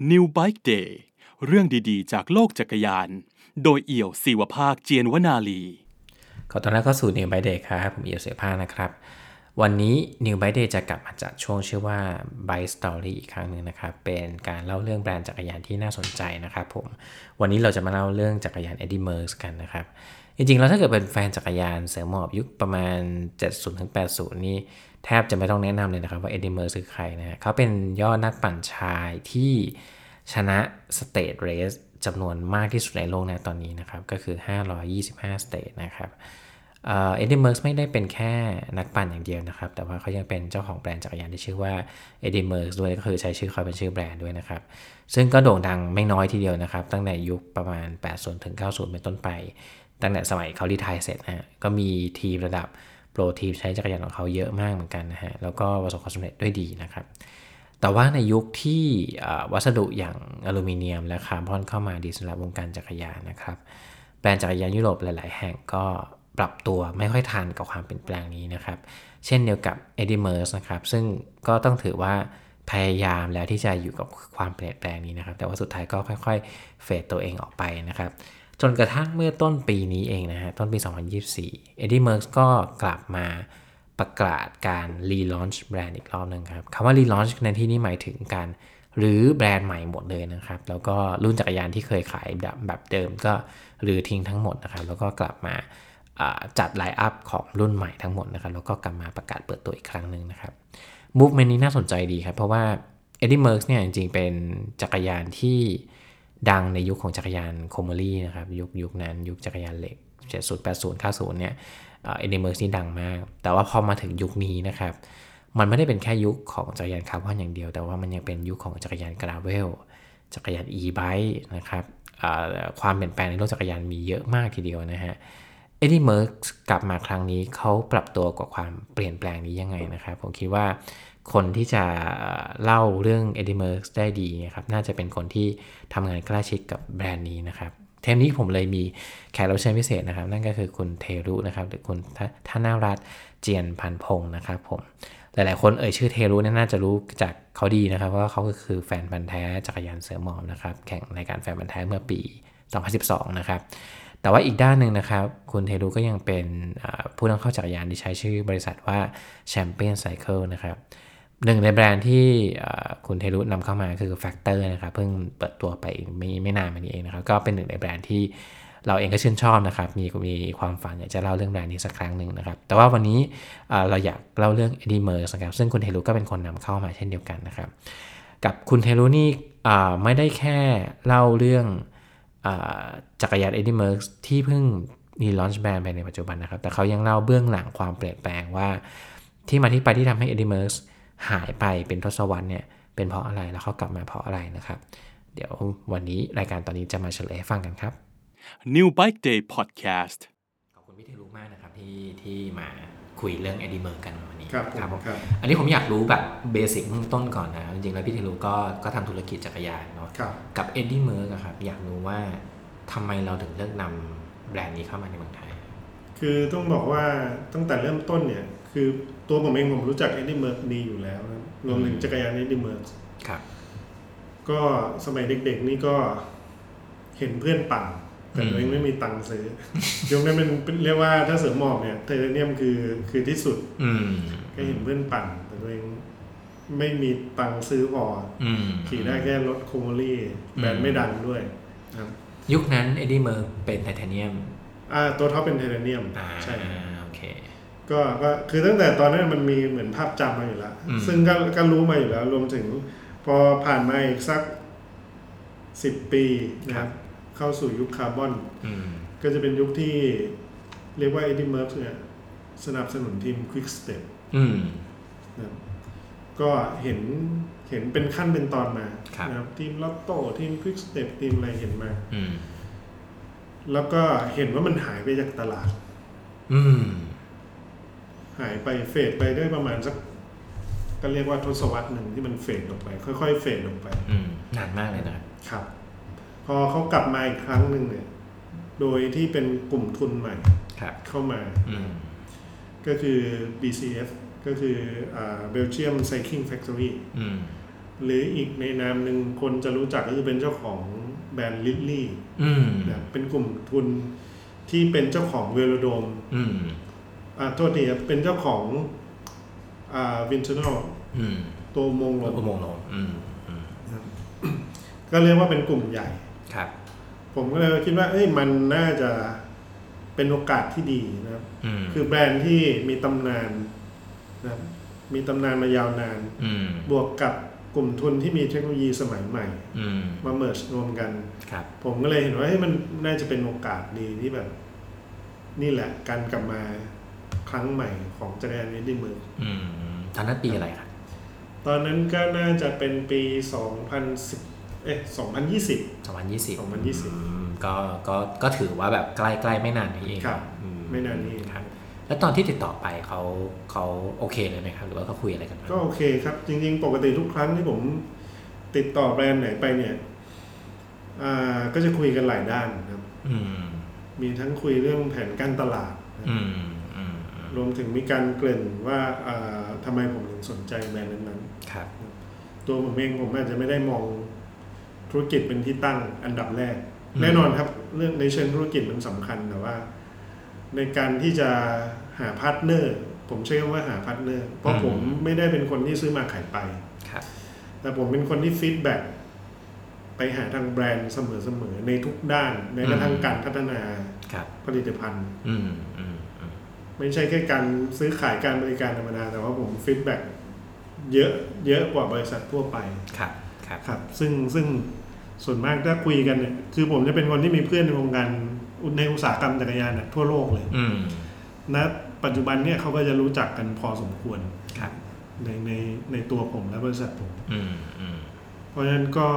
New Bike Day เรื่องดีๆ จากโลกจักรยาน โดยเอี่ยวศิวภาคเจียนวนาลี ขอต้อนรับเข้าสู่ New Bike Day ครับ ผมเอี่ยวเสือผ้านะครับ วันนี้ New Bike Day จะกลับมาจากช่วงชื่อว่า Bike Story อีกครั้งหนึ่งนะครับ เป็นการเล่าเรื่องแบรนด์จักรยานที่น่าสนใจนะครับผม วันนี้เราจะมาเล่าเรื่องจักรยาน Eddie Merckx กันนะครับจริงๆ แล้วถ้าเกิดเป็นแฟนจักรยานเสือหมอบยุคประมาณ 70-80 นี่ แทบจะไม่ต้องแนะนำเลยนะครับว่า Eddy Merckx คือใครนะฮะเขาเป็นยอดนักปั่นชายที่ชนะ stage race จำนวนมากที่สุดในโลกนะตอนนี้นะครับ ก็คือ 525 stage นะครับ Eddy Merckx ไม่ได้เป็นแค่นักปั่นอย่างเดียวนะครับ แต่ว่าเขายังเป็นเจ้าของแบรนด์จักรยานที่ชื่อว่า Eddy Merckx ด้วยก็คือใช้ชื่อเขาเป็นชื่อแบรนด์ด้วยนะครับ ซึ่งก็โด่งดังไม่น้อยทีเดียวนะครับ ตั้งแต่ยุคประมาณ 80 ถึง 90 เป็นต้นไป ตั้งแต่สมัยเขา retire เสร็จนะฮะก็มีทีมระดับ โปรทีมใช้จักรยานของเขาเยอะมากเหมือนกันนะฮะ แล้วก็ประสบความสำเร็จด้วยดีนะครับ แต่ว่าในยุคที่วัสดุอย่างอลูมิเนียมและคาร์บอนเข้ามาดีสำหรับวงการจักรยานนะครับ แบรนด์จักรยานยุโรปหลาย ๆ แห่งก็ปรับตัวไม่ค่อยทันกับความเปลี่ยนแปลงนี้นะครับ เช่นเดียวกับ e d d i m e r s นะครับ ซึ่งก็ต้องถือว่าพยายามแล้วที่จะอยู่กับความเปลี่ยนแปลงนี้นะครับ แต่ว่าสุดท้ายก็ค่อย ๆ เฟดตัวเองออกไปนะครับ จนกระทั่งเมื่อต้นปีนี้เองนะฮะ ต้นปี 2024 e d d i m e r s ก็กลับมาประกาศการ relaunch แบรนด์อีกรอบหนึ่งครับคำว่า relaunch ในที่นี้หมายถึงการรื้อแบรนด์ใหม่หมดเลยนะครับ แล้วก็รุ่นจักรยานที่เคยขายแบบแบบเดิมก็รื้อทิ้งทั้งหมดนะครับ แล้วก็กลับมาจัด lineup ของรุ่นใหม่ทั้งหมดนะครับ แล้วก็กลับมาประกาศเปิดตัวอีกครั้งหนึ่งนะครับ movement นี้น่าสนใจดีครับ เพราะว่า Eddie Merckx เนี่ยจริงๆเป็นจักรยานที่ ดังในยุคของจักรยาน chromoly นะครับยุคยุคนั้นยุคจักรยานเหล็ก 70 80 90 เนี่ย Eddy Merckx นี่ดังมาก แต่ว่าพอมาถึงยุคนี้นะครับ มันไม่ได้เป็นแค่ยุคของจักรยานคาร์บอนอย่างเดียว แต่ว่ามันยังเป็นยุคของจักรยาน gravel จักรยาน e-bike นะครับความเปลี่ยนแปลงในโลกจักรยานมีเยอะมากทีเดียวนะฮะ Eddy Merckx กลับมาครั้งนี้เขาปรับตัวกับความเปลี่ยนแปลงนี้ยังไงนะครับ ผมคิดว่า คนที่จะเล่าเรื่อง Eddy Merckx ได้ดีนะครับน่าจะเป็นคนที่ทำงานใกล้ชิดกับแบรนด์นี้นะครับเทปนี้ผมเลยมีแขกรับเชิญพิเศษนะครับ นั่นก็คือคุณเทรุนะครับหรือคุณธนารัตเจียนพันพงศ์นะครับผมหลาย ๆ คนเอ่ยชื่อเทรุน่าจะรู้จักเขาดีนะครับว่าเขาก็คือแฟนพันธุ์แท้จักรยานเสือหมอบนะครับ แข่งในการแฟนพันธุ์แท้เมื่อปี 2012 นะครับ แต่ว่าอีกด้านหนึ่งนะครับ คุณเทรุก็ยังเป็นผู้นำเข้าจักรยานที่ใช้ชื่อบริษัทว่า Champion Cycle นะครับ หนึ่งในแบรนด์ที่คุณเทรุนำเข้ามาคือ Factor นะครับเพิ่งเปิดตัวไปไม่ไม่นานมานี้เองนะครับก็เป็นหนึ่งในแบรนด์ที่เราเองก็ชื่นชอบนะครับมีมีความฝันอยากจะเล่าเรื่องแบรนด์นี้สักครั้งหนึ่งนะครับ แต่ว่าวันนี้เราอยากเล่าเรื่อง Eddie Merckx นะครับซึ่งคุณเทรุก็เป็นคนนำเข้ามาเช่นเดียวกันนะครับ กับคุณเทรุนี่ไม่ได้แค่เล่าเรื่องจักรยาน Eddie Merckx ที่เพิ่งมีลอนช์แบรนด์ไปในปัจจุบันนะครับ แต่เขายังเล่าเบื้องหลังความเปลี่ยนแปลงว่าที่มาที่ไปที่ทำให้ e d i Merckx หายไปเป็นทศวรรษเนี่ยเป็นเพราะอะไรแล้วเขากลับมาเพราะอะไรนะครับ เดี๋ยววันนี้รายการตอนนี้จะมาเฉลยให้ฟังกันครับ New Bike Day Podcast ขอบคุณพี่เทรุมากนะครับที่ที่มาคุยเรื่อง Eddie Merckx กันวันนี้ครับครับผมครับอันนี้ผมอยากรู้แบบเบสิกเบื้องต้นก่อนนะจริงๆแล้วพี่เทรุก็ก็ทำธุรกิจจักรยานเนาะครับกับ Eddy Merckx อะครับอยากรู้ว่าทำไมเราถึงเลือกนำแบรนด์นี้เข้ามาในเมืองไทย คือต้องบอกว่าตั้งแต่เริ่มต้นเนี่ย คือตัวผมเองผมรู้จัก Eddy Merckx ดีอยู่แล้วนะรวมถึงจักรยาน Eddy Merckx ครับ ก็สมัยเด็กๆนี่ก็เห็นเพื่อนปั่นแต่ตัวเองไม่มีตังค์ซื้อยุคนั้นเป็นเป็นเรียกว่าถ้าเสือหมอบเนี่ยไทเทเนียมคือคือที่สุด อืมก็เห็นเพื่อนปั่น แต่ตัวเองไม่มีตังค์ซื้อพออืมขี่ได้แค่รถ chromoly แบรนด์ไม่ดังด้วยครับยุคนั้น Eddy Merckx เป็นไทเทเนียม อ่าตัว top เป็นไทเทเนียมอ่าใช่โอเค ก็ก็คือตั้งแต่ตอนนั้นมันมีเหมือนภาพจำมาอยู่แล้วอืมซึ่งก็ก็รู้มาอยู่แล้ว รวมถึงพอผ่านมาอีกสักสิบปีนะครับ เข้าสู่ยุคคาร์บอนอืมก็จะเป็นยุคที่เรียกว่า Eddie Merckx เนี่ยสนับสนุนทีม Quick Step อืมนะครับก็เห็นเห็นเป็นขั้นเป็นตอนมาครับนะครับ ทีมลอตโต้ทีม Quick Step ทีมอะไรเห็นมาอืมแล้วก็เห็นว่ามันหายไปจากตลาด อืม หายไปเฟดไปได้ประมาณสัก ก็เรียกว่าทศวรรษหนึ่งที่มันเฟดลงไป ค่อยๆ เฟดลงไป อืมนานมากเลยนะครับ พอเขากลับมาอีกครั้งหนึ่งเนี่ย โดยที่เป็นกลุ่มทุนใหม่ครับเข้ามา อืมก็คือ BCF ก็คืออ่า Belgium Cycling Factory อืมหรืออีกในนามหนึ่งคนจะรู้จักก็คือเป็นเจ้าของแบรนด์ลิลลี่อืมนะเป็นกลุ่มทุนที่เป็นเจ้าของเวโรโดม อืม อ่าโทษทีครับเป็นเจ้าของอ่า wind tunnel อืมตัวอุโมงค์ลอุมโมงค์ลมอืมอืมก็เรียกว่าเป็นกลุ่มใหญ่ ครับ ผมก็เลยคิดว่า เอ้ยมันน่าจะเป็นโอกาสที่ดีนะครับ อืมคือแบรนด์ที่มีตำนานนะครับมีตำนานมายาวนาน อืมบวกกับกลุ่มทุนที่มีเทคโนโลยีสมัยใหม่ อืมมาเมิร์รวมกัน ครับ ผมก็เลยเห็นว่าเฮ้ยมันน่าจะเป็นโอกาสดีที่แบบ นี่แหละ การกลับมา ครั้งใหม่ของจักรยานเวดดิ้งเมืองอืมตอนนั้นปีอะไรครับ ตอนนั้นก็น่าจะเป็นปี 2010 เอ๊ะ 2020สองพันยี่สิบ2020ก็ก็ก็ถือว่าแบบใกล้ๆไม่นานนี้เองครับอืไม่นานนี้ครับ แล้วตอนที่ติดต่อไปเขาเขาโอเคเลยไหมครับ หรือว่าเขาคุยอะไรกันบ้างก็โอเคครับ จริง ๆ ปกติทุกครั้งที่ผมติดต่อแบรนด์ไหนไปเนี่ยอ่าก็จะคุยกันหลายด้านครับอืมมีทั้งคุยเรื่องแผนการตลาดนะอืมอืมอืม รวมถึงมีการเกริ่นว่าอ่าทำไมผมถึงสนใจแบรนด์นั้นๆครับตัวผมเองผมอาจจะไม่ได้มองธุรกิจเป็นที่ตั้งอันดับแรกอืมแน่นอนครับเรื่องในเชิงธุรกิจมันสำคัญแต่ว่า ในการที่จะหา partner ผมใช้คำว่าหา partner เพราะผมไม่ได้เป็นคนที่ซื้อมาขายไปครับแต่ผมเป็นคนที่ feedbackไปหาทางแบรนด์เสมอๆในทุกด้านแม้กระทั่งการพัฒนาครับผลิตภัณฑ์อืมอืมอืม ไม่ใช่แค่การซื้อขายการบริการธรรมดา แต่ว่าผม feedback เยอะเยอะกว่าบริษัททั่วไปครับครับครับ ซึ่งซึ่งส่วนมากถ้าคุยกันเนี่ยคือผมจะเป็นคนที่มีเพื่อนในวงการในอุตสาหกรรมจักรยานน่ะทั่วโลกเลยอืมณปัจจุบันเนี่ยเขาก็จะรู้จักกันพอสมควรครับ ในในในตัวผมและบริษัทผมอืมอืมเพราะฉะนั้นก็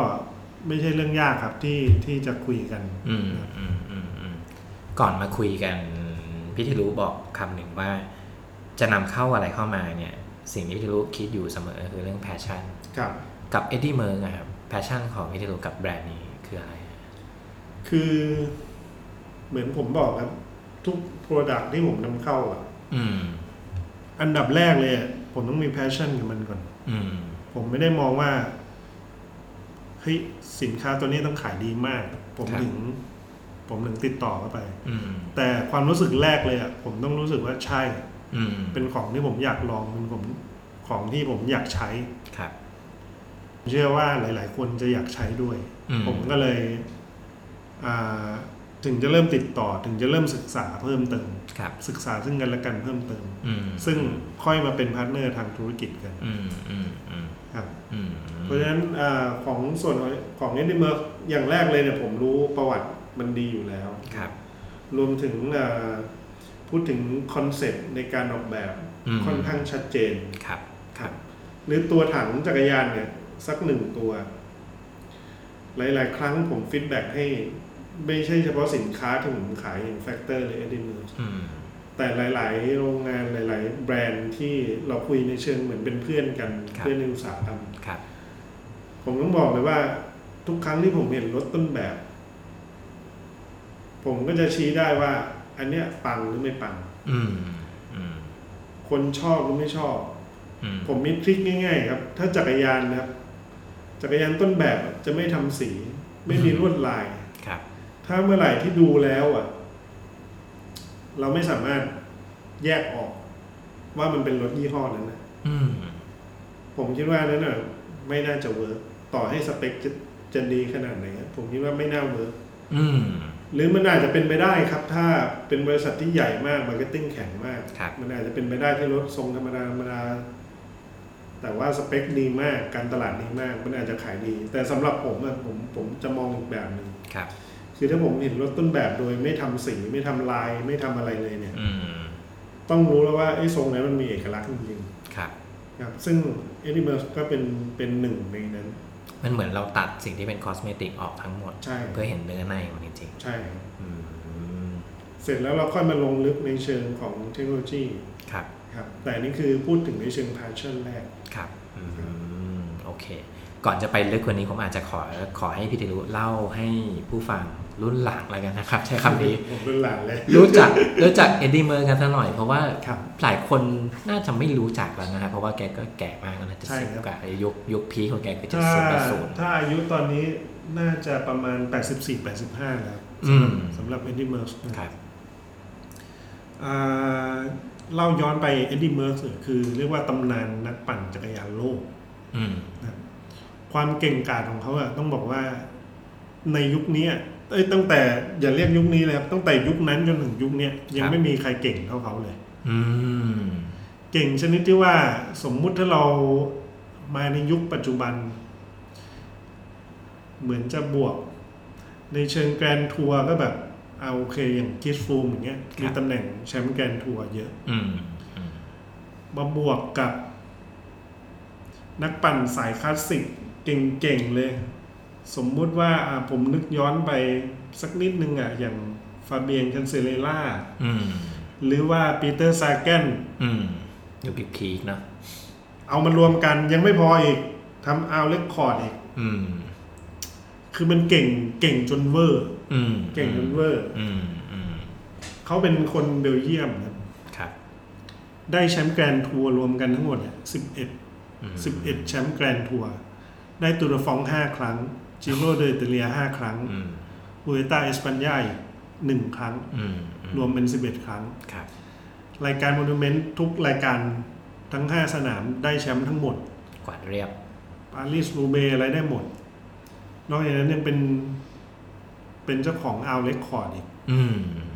ไม่ใช่เรื่องยากครับที่ที่จะคุยกัน อืมอืมอืมอืมก่อนมาคุยกัน พี่เทรุบอกคำหนึ่งว่า จะนำเข้าอะไรเข้ามาเนี่ย สิ่งที่พี่เทรุคิดอยู่เสมอคือเรื่อง passion ครับ กับ Eddy Merckx อะครับ passion ของพี่เทรุกับแบรนด์นี้คืออะไร คือเหมือนผมบอกครับ ทุก Product ที่ผมนำเข้าอะอืม อันดับแรกเลยอะผมต้องมี passion กับมันก่อน อืม ผมไม่ได้มองว่าเฮ้ยสินค้าตัวนี้ต้องขายดีมาก ผมถึง ผมถึงติดต่อเข้าไปอืมแต่ความรู้สึกแรกเลยอะผมต้องรู้สึกว่าใช่อืมเป็นของที่ผมอยากลองเป็นผมของที่ผมอยากใช้ครับเชื่อว่าหลาย ๆ คนจะอยากใช้ด้วยอืมผมก็เลยอ่าถึงจะเริ่มติดต่อถึงจะเริ่มศึกษาเพิ่มเติมครับศึกษาซึ่งกันและกันเพิ่มเติมอืมซึ่งค่อยมาเป็น partner ทางธุรกิจกันอืมอืมอืมครับอืมเพราะฉะนั้นอาของส่วนของ Eddy Merckx อย่างแรกเลยเนี่ยผมรู้ประวัติ มันดีอยู่แล้ว ครับ รวมถึงอ่าพูดถึง concept ในการออกแบบอืม ค่อนข้างชัดเจน ครับ ครับ หรือตัวถังจักรยานเนี่ย สักหนึ่งตัว หลาย ๆ ครั้งผม feedback ให้ ไม่ใช่เฉพาะสินค้าที่ผมขายอย่าง Factor หรือ Eddy Merckx อืม แต่หลาย ๆ โรงงานหลาย ๆ แบรนด์ที่เราคุยในเชิงเหมือนเป็นเพื่อนกัน ครับ เพื่อนในอุตสาหกรรม ครับ ผมต้องบอกเลยว่าทุกครั้งที่ผมเห็นรถต้นแบบ ผมก็จะชี้ได้ว่า อันเนี้ยปังหรือไม่ปังอืมอืมคนชอบหรือไม่ชอบ อืมผมมี trick ง่ายๆครับ ถ้าจักรยานนะครับ จักรยานต้นแบบจะไม่ทำสี ไม่มีลวดลาย ครับ ถ้าเมื่อไหร่ที่ดูแล้วอะ เราไม่สามารถแยกออก ว่ามันเป็นรถยี่ห้อนั้นนะอืมผมคิดว่านั้นน่ะไม่น่าจะ work ต่อให้สเปคจะจะดีขนาดไหนอะผมคิดว่าไม่น่า work อืม หรือมันอาจจะเป็นไปได้ครับ ถ้าเป็นบริษัทที่ใหญ่มาก marketing แข็งมาก ครับ มันอาจจะเป็นไปได้ที่รถทรงธรรมดาธรรมดา แต่ว่าสเปคดีมากการตลาดดีมาก มันอาจจะขายดี แต่สำหรับผมอะผมผมจะมองอีกแบบหนึ่งครับ คือถ้าผมเห็นรถต้นแบบโดยไม่ทำสีไม่ทำลายไม่ทำอะไรเลยเนี่ย อืม ต้องรู้แล้วว่าไอ้ทรงนั้นมันมีเอกลักษณ์จริงครับ ๆครับ ซึ่งเอ d ิเมอร์ก็เป็นเป็นหนึ่งในนั้น มันเหมือนเราตัดสิ่งที่เป็น cosmetic ออกทั้งหมดใช่เพื่อเห็นเนื้อในมันจริงใช่ๆอืมเสร็จแล้วเราค่อยมาลงลึกในเชิงของเทคโนโลยีครับครับ แต่อันนี่คือพูดถึงในเชิง passion แรกครับอืมโอเค ก่อนจะไปลึกกว่านี้ผมอาจจะขอขอให้พี่ติรุเล่าให้ผู้ฟัง รุ่นหลังแล้วกันนะครับ ใช้คำนี้ผมเป็นหลานเลยรู้จักรู้จักเอ็ดดี้เมอร์กันสักหน่อย เพราะว่าครับหลายคนน่าจะไม่รู้จักแล้วนะครับเพราะว่าแกก็แก่มากแล้วนะจะใช่สิบครับกว่ายุคยุคพีคของแกคือจะถ้าศูนย์แปดศูนย์ถ้าอายุตอนนี้น่าจะประมาณ 84-85 แล้วอืมสำหรับเอ็ดดี้เมิร์สครับเล่าย้อนไปเอ็ดดี้เมิร์สคือเรียกว่าตำนานนักปั่นจักรยานโลกอืมความเก่งกาจของเขาอะต้องบอกว่าในยุคนี้อะเอ้ย ตั้งแต่อย่าเรียกยุคนี้เลยครับตั้งแต่ยุคนั้นจนถึงยุคเนี้ยยังไม่มีใครเก่งเท่าเขาเลย อืมเก่งชนิดที่ว่าสมมุติถ้าเรามาในยุคปัจจุบัน เหมือนจะบวก ในเชิง grand tour ก็แบบเอาโอเคอย่างคริสฟรูมอย่างเงี้ยมีตำแหน่งแชมป์ grand tour เยอะอืมอืมมาบวกกับ นักปั่นสายคลาสสิกเก่งๆเลย สมมุติว่าอะผมนึกย้อนไปสักนิดนึงอะอย่างฟาเบียนคันเชลลาร่าอืมหรือว่าปีเตอร์ซาแกนอืมยุค peak peak เนอะเอามารวมกันยังไม่พออีกทำ hour record อีกอืมคือมันเก่งเก่งจนเวอร์อืมเก่งจนเวอร์อืมอืมเขาเป็นคนเบลเยียมครับครับได้แชมป์ grand tour รวมกันทั้งหมดเนี่ยสิบเอ็ดอืมสิบเอ็ดแชมป์ grand tour ได้ตูร์ฟรองซ์ห้าครั้ง จิโร่ดิอิตาเลียห้าครั้งอืมวูเอลต้าเอสปันญ่าหนึ่งครั้งอืมอืมรวมเป็นสิบเอ็ดครั้งครับรายการ monument ทุกรายการทั้งห้าสนามได้แชมป์ทั้งหมด กวาดเรียบปารีสรูเบย์อะไรได้หมด นอกจากนั้นยังเป็นเป็นเจ้าของอา l เ e คคอร์ดอีกอืม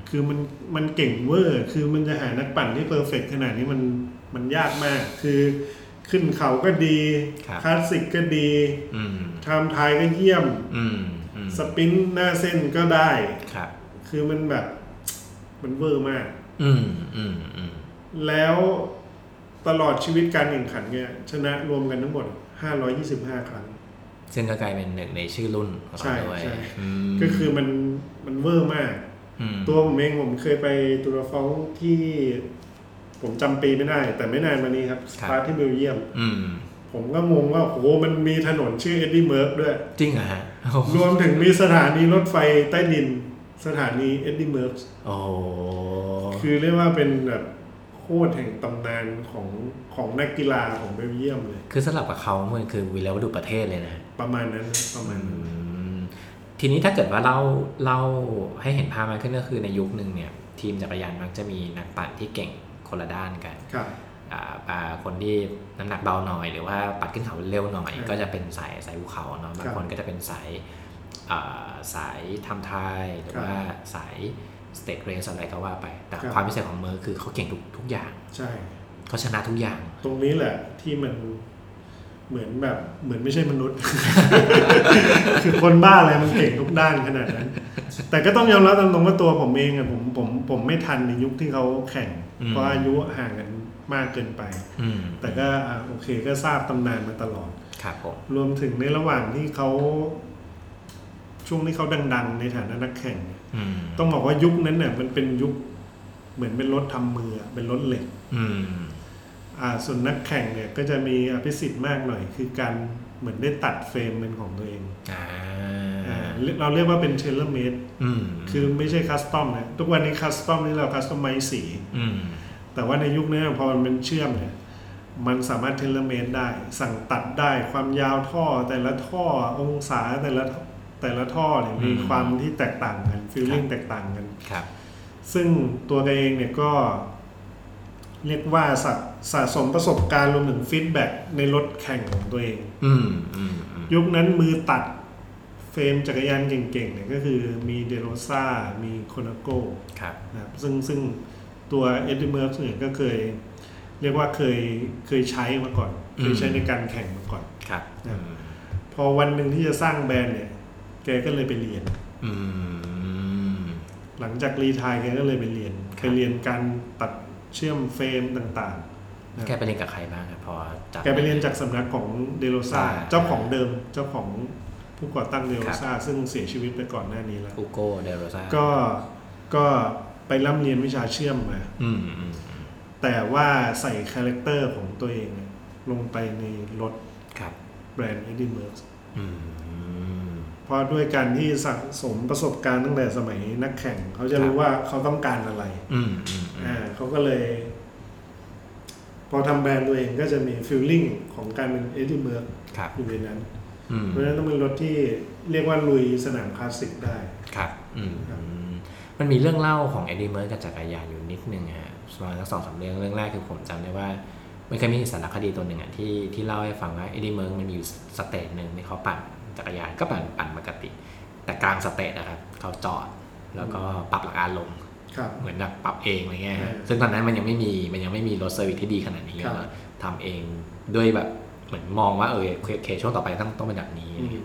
คือมันมันเก่งเวอร์ คือมันจะหานักปั่นที่ perfect ขนาดนี้มันมันยากมาก คือ ขึ้นเขาก็ดีครับ คลาสสิกก็ดีอืมtime trial ก็เยี่ยม อืมอืม sprint หน้าเส้นก็ได้ ครับ คือมันแบบ มันเวอร์มาก อืมอืมอืมแล้วตลอดชีวิตการแข่งขันเนี่ย ชนะรวมกันทั้งหมด 525 ครั้ง ซึ่งก็กลายเป็นหนึ่งในชื่อรุ่นของใช่เขาด้วยใช่ อืมก็คือมันมันเวอร์มาก มตัวผมเองผมเคยไปตูร์ฟรองซ์ที่ ผมจำปีไม่ได้ แต่ไม่นานมานี้ครับสตาร์ทที่เบลเยียม อืม ผมก็งงว่าโหมันมีถนนชื่อเอ็ดดี้เมิร์กด้วย จริงเหรอฮะโอ้โหรวมถึงมีสถานีรถไฟใต้ดิน สถานีเอ็ดดี้เมิร์กโอ้โหคือเรียกว่าเป็นแบบโคตรแห่งตำนานของของนักกีฬาของเบลเยียมเลย คือสลับกับเขามันคือวีรบุรุษประเทศเลยนะประมาณนั้นประมาณนั้นอืมทีนี้ถ้าเกิดว่าเล่าเล่าให้เห็นภาพมากขึ้นก็คือในยุคหนึ่งเนี่ย ทีมจักรยานมักจะมีนักปั่นที่เก่ง คนละด้านกันครับอ่าอ่าคนที่น้ำหนักเบาหน่อย หรือว่าปัดขึ้นเขาเร็วหน่อยใช่ก็จะเป็นสายสายภูเขาเนาะบางคนก็จะเป็นสายอ่าสายทำไทยหรือว่าสายสเตทเรสอะไรก็ว่าไป แต่ครับความพิเศษของเมอร์คือเขาเก่งทุกทุกอย่างใช่เขาชนะทุกอย่าง ตรงนี้แหละที่มันเหมือนแบบเหมือนไม่ใช่มนุษย์ คือคนบ้าอะไรมันเก่งทุกด้านขนาดนั้น แต่ก็ต้องยอมรับตรงๆว่าตัวผมเองอะผมผมผมไม่ทันในยุคที่เขาแข่งอืม เพราะอายุห่างกันมากเกินไปอืมแต่ก็อะโอเคก็ทราบตำนานมาตลอดครับผมรวมถึงในระหว่างที่เขาช่วงที่เขาดัง ๆ ในฐานะนักแข่งเนี่ยอืมต้องบอกว่ายุคนั้นเนี่ยมันเป็นยุคเหมือนเป็นรถทำมืออะเป็นรถเหล็กอืมอ่าส่วนนักแข่งเนี่ยก็จะมีอภิสิทธิ์มากหน่อย คือการเหมือนได้ตัดเฟรมเป็นของตัวเองอ่าอ่า เราเรียกว่าเป็น tailor-made อืมคือไม่ใช่ custom นะทุกวันนี้ custom นี่เรา customize สีอืมแต่ว่าในยุคนี้พอมันเป็นเชื่อมเนี่ยมันสามารถ tailor-made ได้ สั่งตัดได้ความยาวท่อแต่ละท่อองศาแต่ละแต่ละท่อเนี่ยมีความที่แตกต่างกัน feeling แตกต่างกันครับ ซึ่งตัวแกเองเนี่ยก็ เรียกว่าสะสะสมประสบการณ์รวมถึง feedback ในรถแข่งของตัวเอง อืมอืมอืม ยุคนั้นมือตัดเฟรมจักรยานเก่งๆเนี่ยก็คือมีเดโรซามีโคลนาโกครับนะครับซึ่งซึ่งตัวเอ็ดดี้เมิร์กเนี่ยก็เคย เรียกว่าเคยเคยใช้มาก่อน เคยใช้ในการแข่งมาก่อนครับครับพอวันหนึ่งที่จะสร้างแบรนด์เนี่ย แกก็เลยไปเรียน อืม หลังจาก retire แกก็เลยไปเรียนครับไปเรียนการตัดเชื่อมเฟรมต่าง แกไปเรียนกับใครบ้างครับพอจับๆแกไปเรียนจากสำนักของเดโรซาอ่าเจ้าของเดิมเจ้าของผู้ก่อตั้งเดโรซาครับซึ่งเสียชีวิตไปก่อนหน้านี้แล้วอูโกเดโรซาก็ก็ไปร่ำเรียนวิชาเชื่อมมาอืมอืมแต่ว่าใส่ character ของตัวเองเนี่ยลงไปในรถครับแบรนด์ e d d i n b u r g อืมเพราะด้วยการที่สะสมประสบการณ์ตั้งแต่สมัยนักแข่ง เขาจะรู้ว่าเขาต้องการอะไรอืมอืมอืมอ่าเขาก็เลย พอทำแบรนด์ตัวเองก็จะมี feeling ของการเป็นเอ็ดดี้เมิร์กครับอยู่ในนั้นอืมเพราะฉะนั้นต้องเป็นรถที่เรียกว่าลุยสนามคลาสสิกได้ครับอืมครับอืมมันมีเรื่องเล่าของเอ็ดดี้เมิร์กับจักรยานอยู่นิดนึงฮะประมาณสักสองสามเรื่องเรื่องแรกคือผมจำได้ว่ามันเคยมีสารคดีตัวหนึ่งอะที่ที่เล่าให้ฟังว่าเอ็ดดี้เมิร์มันมีอยู่ stage หนึ่งที่เขาปั่นจักรยานก็ปั่นปั่นปกติ แต่กลาง stage นะครับเขาจอดแล้วก็ปรับหลักอานลงครับ เหมือนแบบปรับเองอะไรเงี้ยฮะอืมซึ่งตอนนั้นมันยังไม่มีมันยังไม่มีรถ service ที่ดีขนาดนี้ครับแล้วทำเองด้วยแบบเหมือนมองว่าเออโอเคช่วงต่อไปต้องต้องเป็นแบบนี้อืม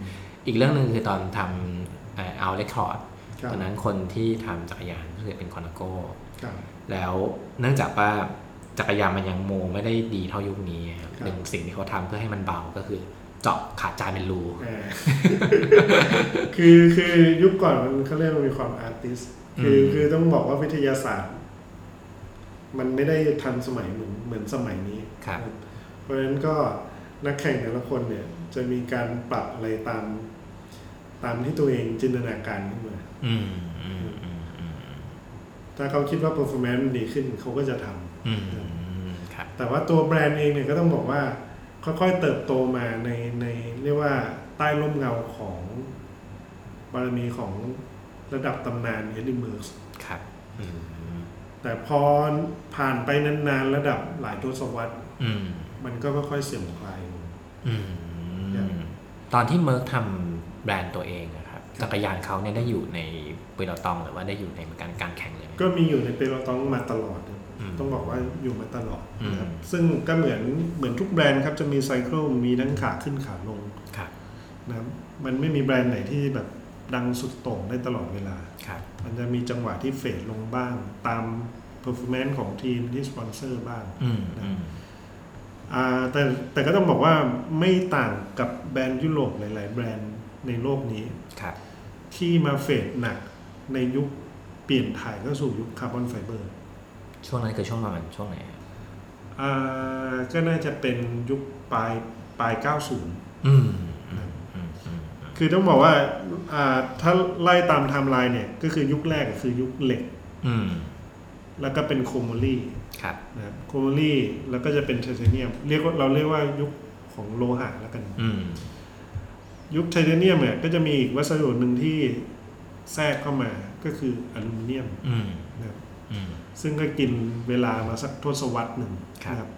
อีกเรื่องหนึ่งคือตอนทำ hour record ครับตอนนั้นคนที่ทำจักรยานก็คือเป็นโคลนาโก้ครับแล้วเนื่องจากว่าจักรยานมันยังโมไม่ได้ดีเท่ายุคนี้ครับครับหนึ่งสิ่งที่เขาทำเพื่อให้มันเบาก็คือเจาะขาจานเป็นรูอ่าคือคือยุคก่อนมันเขาเรียกว่ามีความอาร์ติส คือคือต้องบอกว่าวิทยาศาสตร์ มันไม่ได้ทันสมัยเหมือนเหมือนสมัยนี้ครับ เพราะฉะนั้นก็นักแข่งแต่ละคนเนี่ย จะมีการปรับอะไรตาม ตามที่ตัวเองจินตนาการขึ้นมาอืมอืมอืมอืมถ้าเขาคิดว่า performance มันดีขึ้นเขาก็จะทำอืมครับแต่ว่าตัวแบรนด์เองเนี่ยก็ต้องบอกว่า ค่อยๆเติบโตมาในในเรียกว่าใต้ร่มเงาของบารมีของ ระดับตำนานเอ็ดดี้เมิร์สครับอืมแต่พอผ่านไปนานๆ ระดับหลายทศวรรษอืมมันก็ค่อยๆเสื่อมคลายลงอืครับมตอนที่เมิร์กทำแบรนด์ตัวเองอะครับจักรยานเขาเนี่ยได้อยู่ใน peloton หรือว่าได้อยู่ในการการแข่งเลยไหมก็มีอยู่ใน peloton มาตลอดนะอืมต้องบอกว่าอยู่มาตลอดนะครับอืมซึ่งก็เหมือนเหมือนทุกแบรนด์ครับจะมี cycle มีทั้งขาขึ้นขาลงครับนะครับมันไม่มีแบรนด์ไหนที่แบบ ดังสุดโต่งได้ตลอดเวลา ครับ มันจะมีจังหวะที่ fade ลงบ้าง ตาม performance ของทีมที่สปอนเซอร์บ้างอืมอืมอ่าแต่แต่ก็ต้องบอกว่าไม่ต่างกับแบรนด์ยุโรปหลาย ๆ แบรนด์ในโลกนี้ ครับ ที่มา fade หนักในยุคเปลี่ยนถ่ายเข้าสู่ยุคคาร์บอนไฟเบอร์ช่วงนั้นคือช่วงประมาณช่วงไหนครับอ่าก็น่าจะเป็นยุคปลายปลาย 90 อืมอืมอืมอืมอืม คือต้องบอกว่าอ่าถ้าไล่ตามไทม์ไลน์เนี่ย ก็คือยุคแรกคือยุคเหล็ก อืม แล้วก็เป็นโครโมลี่ครับ นะครับโครโมลี่แล้วก็จะเป็นไทเทเนียม เรียกว่าเราเรียกว่ายุคของโลหะแล้วกัน อืม ยุคไทเทเนียมเนี่ยก็จะมีอีกวัสดุหนึ่งที่แทรกเข้ามาก็คืออลูมิเนียมอืม นะครับอืม ซึ่งก็กินเวลามาสักทศวรรษหนึ่งครับ นะครับ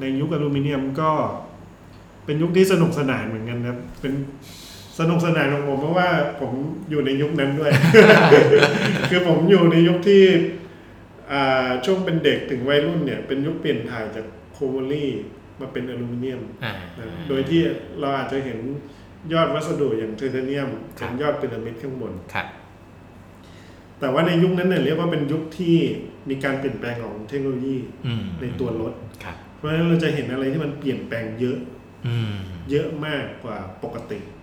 ในยุคอลูมิเนียมก็เป็นยุคที่สนุกสนานเหมือนกันนะครับ เป็น สนุกสนานของผมเพราะว่าผมอยู่ในยุคนั้นด้วย คือผมอยู่ในยุคที่อ่าช่วงเป็นเด็กถึงวัยรุ่นเนี่ย เป็นยุคเปลี่ยนถ่ายจากโครโมลี่มาเป็นอลูมิเนียมอ่านะโดยที่เราอาจจะเห็นยอดวัสดุอย่างไทเทเนียมครัเป็บนยอดพีระมิดข้างบนครับแต่ว่าในยุคนั้นเนี่ยเรียกว่าเป็นยุคที่มีการเปลี่ยนแปลงของเทคโนโลยีอืมในตัวรถครับเพราะฉะนั้นเราจะเห็นอะไรที่มันเปลี่ยนแปลงเยอะอืมเยอะมากกว่าปกติอืม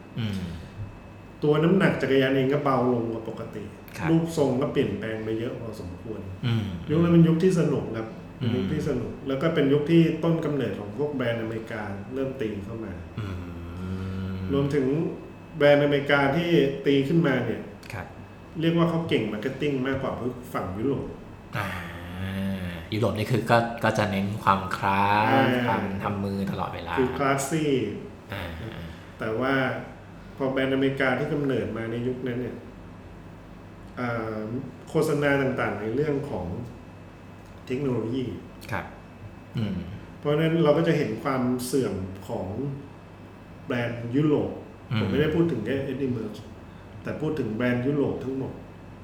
ตัวน้ำหนักจักรยานเองก็เบาลงกว่าปกติครับรูปทรงก็เปลี่ยนแปลงไปเยอะพอสมควรอืมยุคนั้นเป็นยุคที่สนุกครับเป็นยุคอืมที่สนุก แล้วก็เป็นยุคที่ต้นกำเนิดของพวกแบรนด์อเมริกาเริ่มตีเข้ามาอืมรวมถึงแบรนด์อเมริกาที่ตีขึ้นมาเนี่ยครับเรียกว่าเขาเก่ง marketing มากกว่าพวกฝั่งยุโรปอ่ายุโรปนี่คือก็ก็จะเน้นความคล้าอ่าความทำมือตลอดเวลา คือ classy อ่าแต่ว่า พอแบรนด์อเมริกาที่กำเนิดมาในยุคนั้นเนี่ยอ่าโฆษณาต่างๆ ในเรื่องของเทคโนโลยีครับอืมเพราะฉะนั้นเราก็จะเห็นความเสื่อมของแบรนด์ยุโรปอืมผมไม่ได้พูดถึงแค่ Eddy Merckx แต่พูดถึงแบรนด์ยุโรปทั้งหมด